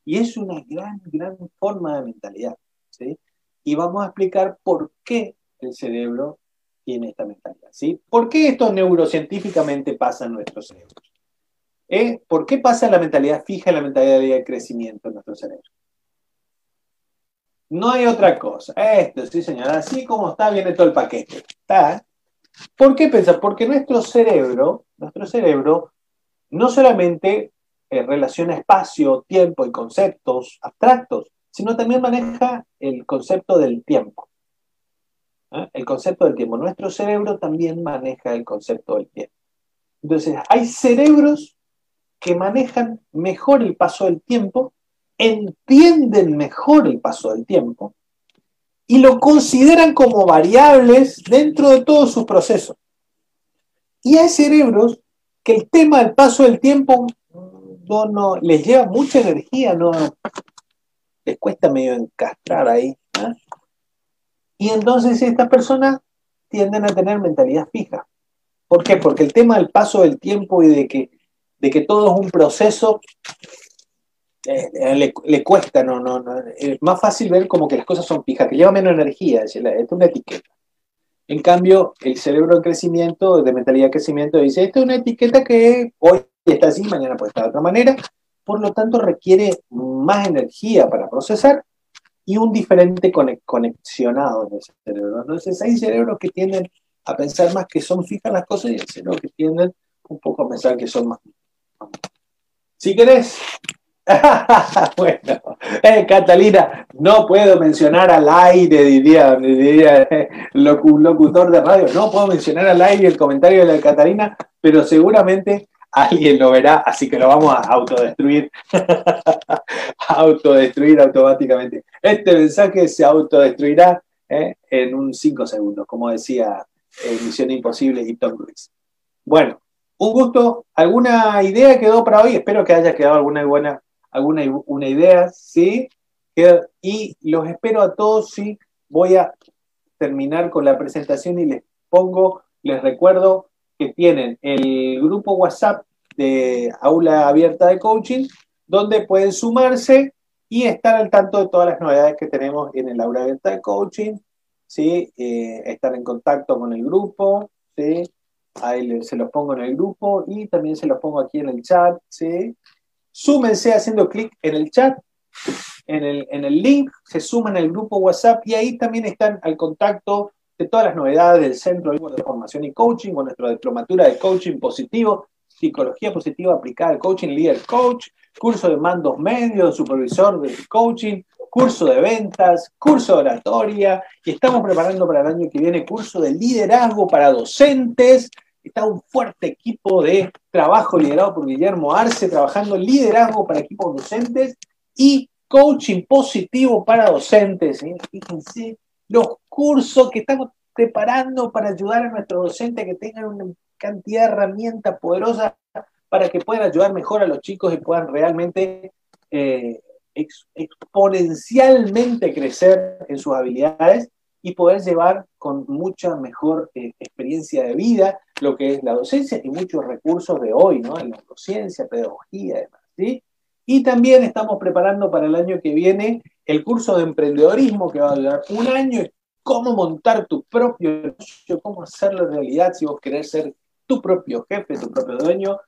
Y es una gran, gran forma de mentalidad. ¿sí? Y vamos a explicar por qué el cerebro tiene esta mentalidad. ¿sí? ¿Por qué esto neurocientíficamente pasa en nuestro cerebro? ¿Eh? ¿Por qué pasa la mentalidad fija y la mentalidad de crecimiento en nuestro cerebro? No hay otra cosa. Esto, sí, señora. Así como está, viene todo el paquete. ¿Está? ¿Por qué pensar? Porque nuestro cerebro, nuestro cerebro, no solamente eh, relaciona espacio, tiempo y conceptos abstractos, sino también maneja el concepto del tiempo. ¿eh? El concepto del tiempo. Nuestro cerebro también maneja el concepto del tiempo. Entonces, hay cerebros que manejan mejor el paso del tiempo, entienden mejor el paso del tiempo y lo consideran como variables dentro de todo su proceso. Y hay cerebros que el tema del paso del tiempo no, no les lleva mucha energía, no les cuesta medio encastrar ahí. Y entonces estas personas tienden a tener mentalidad fija. ¿Por qué? Porque el tema del paso del tiempo y de que, de que todo es un proceso eh, eh, le, cuesta, no, no, no, es más fácil ver como que las cosas son fijas, que lleva menos energía, es, una etiqueta. En cambio, el cerebro de crecimiento, de mentalidad de crecimiento, dice, esta es una etiqueta que hoy está así, mañana puede estar de otra manera, por lo tanto requiere más energía para procesar y un diferente conexionado en el cerebro. Entonces hay cerebros que tienden a pensar más que son fijas las cosas y hay cerebros que tienden un poco a pensar que son más... Si querés, bueno, eh, Catalina, no puedo mencionar al aire, diría, diría eh, locutor de radio, no puedo mencionar al aire el comentario de la Catalina, pero seguramente alguien lo verá, así que lo vamos a autodestruir, autodestruir automáticamente. Este mensaje se autodestruirá eh, en un 5 segundos, como decía Misión Imposible y Tom Cruise. Bueno, un gusto. ¿Alguna idea quedó para hoy? Espero que haya quedado alguna buena alguna una idea, ¿sí? Y los espero a todos, ¿sí? Voy a terminar con la presentación y les pongo, les recuerdo que tienen el grupo WhatsApp de Aula Abierta de Coaching, donde pueden sumarse y estar al tanto de todas las novedades que tenemos en el Aula Abierta de Coaching, ¿sí? Eh, estar en contacto con el grupo, ¿sí? Ahí se los pongo en el grupo y también se los pongo aquí en el chat, ¿sí? Súmense haciendo clic en el chat, en el, en el link, se suman al grupo WhatsApp y ahí también están al contacto de todas las novedades del Centro de Formación y Coaching, con nuestra diplomatura de coaching positivo, psicología positiva aplicada al coaching, líder coach, curso de mandos medios, supervisor de coaching, curso de ventas, curso de oratoria, y estamos preparando para el año que viene curso de liderazgo para docentes, está un fuerte equipo de trabajo liderado por Guillermo Arce, trabajando liderazgo para equipos docentes y coaching positivo para docentes. ¿eh? Fíjense los cursos que estamos preparando para ayudar a nuestros docentes que tengan una cantidad de herramientas poderosas para que puedan ayudar mejor a los chicos y puedan realmente eh, exponencialmente crecer en sus habilidades y poder llevar con mucha mejor eh, experiencia de vida lo que es la docencia y muchos recursos de hoy, ¿no? En la dociencia, pedagogía, demás, ¿sí? Y también estamos preparando para el año que viene el curso de emprendedorismo que va a durar un año, cómo montar tu propio negocio, cómo hacerlo realidad si vos querés ser tu propio jefe, tu propio dueño,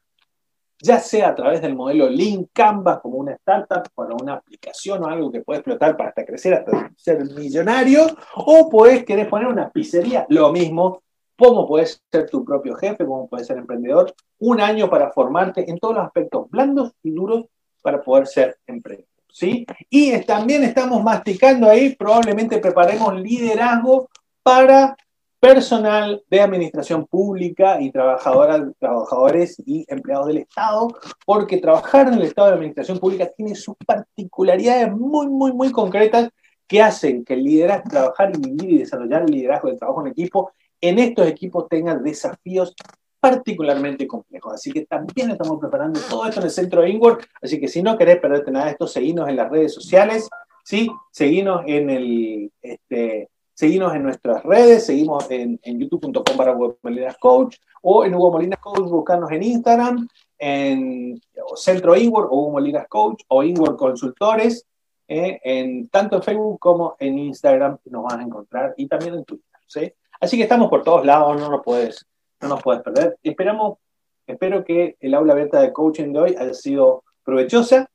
ya sea a través del modelo Lean Canvas como una startup, para una aplicación o algo que puede explotar para hasta crecer, hasta ser millonario, o puedes querer poner una pizzería, lo mismo, cómo puedes ser tu propio jefe, cómo puedes ser emprendedor, un año para formarte en todos los aspectos blandos y duros para poder ser emprendedor. ¿sí? Y también estamos masticando ahí, probablemente preparemos liderazgo para personal de administración pública y trabajadoras, trabajadores y empleados del Estado, porque trabajar en el Estado de Administración Pública tiene sus particularidades muy, muy, muy concretas que hacen que el liderazgo, trabajar y vivir y desarrollar el liderazgo del trabajo en equipo, en estos equipos tengan desafíos particularmente complejos. Así que también estamos preparando todo esto en el centro de Inward. Así que si no querés perderte nada de esto, seguinos en las redes sociales, ¿sí? Seguinos en el, este, Seguimos en nuestras redes, seguimos en, youtube.com para Hugo Molinas Coach o en Hugo Molinas Coach, buscarnos en Instagram en Centro Inward o Hugo Molinas Coach o Inward Consultores, eh, en, tanto en Facebook como en Instagram nos van a encontrar y también en Twitter. ¿sí? Así que estamos por todos lados, no nos puedes, no nos puedes perder. Esperamos, espero que el aula abierta de coaching de hoy haya sido provechosa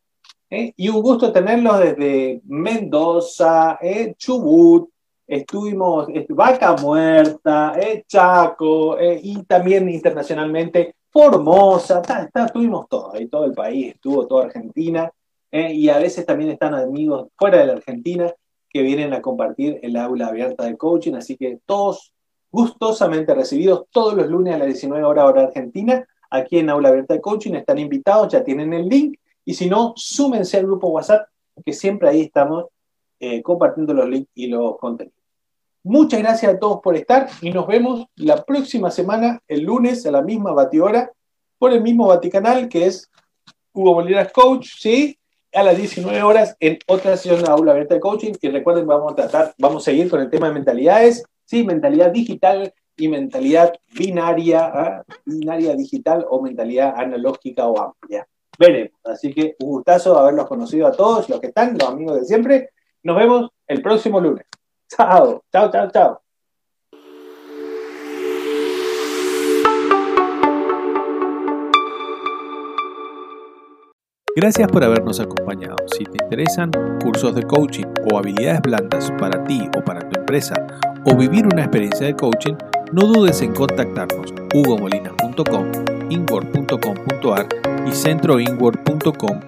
¿eh? y un gusto tenerlos desde Mendoza, ¿eh? Chubut, estuvimos Vaca Muerta, Chaco y también internacionalmente Formosa, estuvimos todos, ahí todo el país, estuvo toda Argentina, eh, y a veces también están amigos fuera de la Argentina que vienen a compartir el aula abierta de coaching, así que todos gustosamente recibidos todos los lunes a las 19 horas hora argentina, aquí en aula abierta de coaching, están invitados, ya tienen el link, y si no, súmense al grupo WhatsApp, que siempre ahí estamos eh, compartiendo los links y los contenidos. Muchas gracias a todos por estar y nos vemos la próxima semana, el lunes, a la misma batihora, por el mismo Vaticanal, que es Hugo Molinas Coach, ¿sí? A las 19 horas en otra sesión de aula abierta de coaching. Y recuerden, vamos a tratar, vamos a seguir con el tema de mentalidades, ¿sí? Mentalidad digital y mentalidad binaria, ¿ah? binaria digital o mentalidad analógica o amplia. Veremos. Así que un gustazo haberlos conocido a todos, los que están, los amigos de siempre. Nos vemos el próximo lunes. Chao, chao, chao, chao. Gracias por habernos acompañado. Si te interesan cursos de coaching o habilidades blandas para ti o para tu empresa o vivir una experiencia de coaching, no dudes en contactarnos hugomolinas.com, inward.com.ar y centroinward.com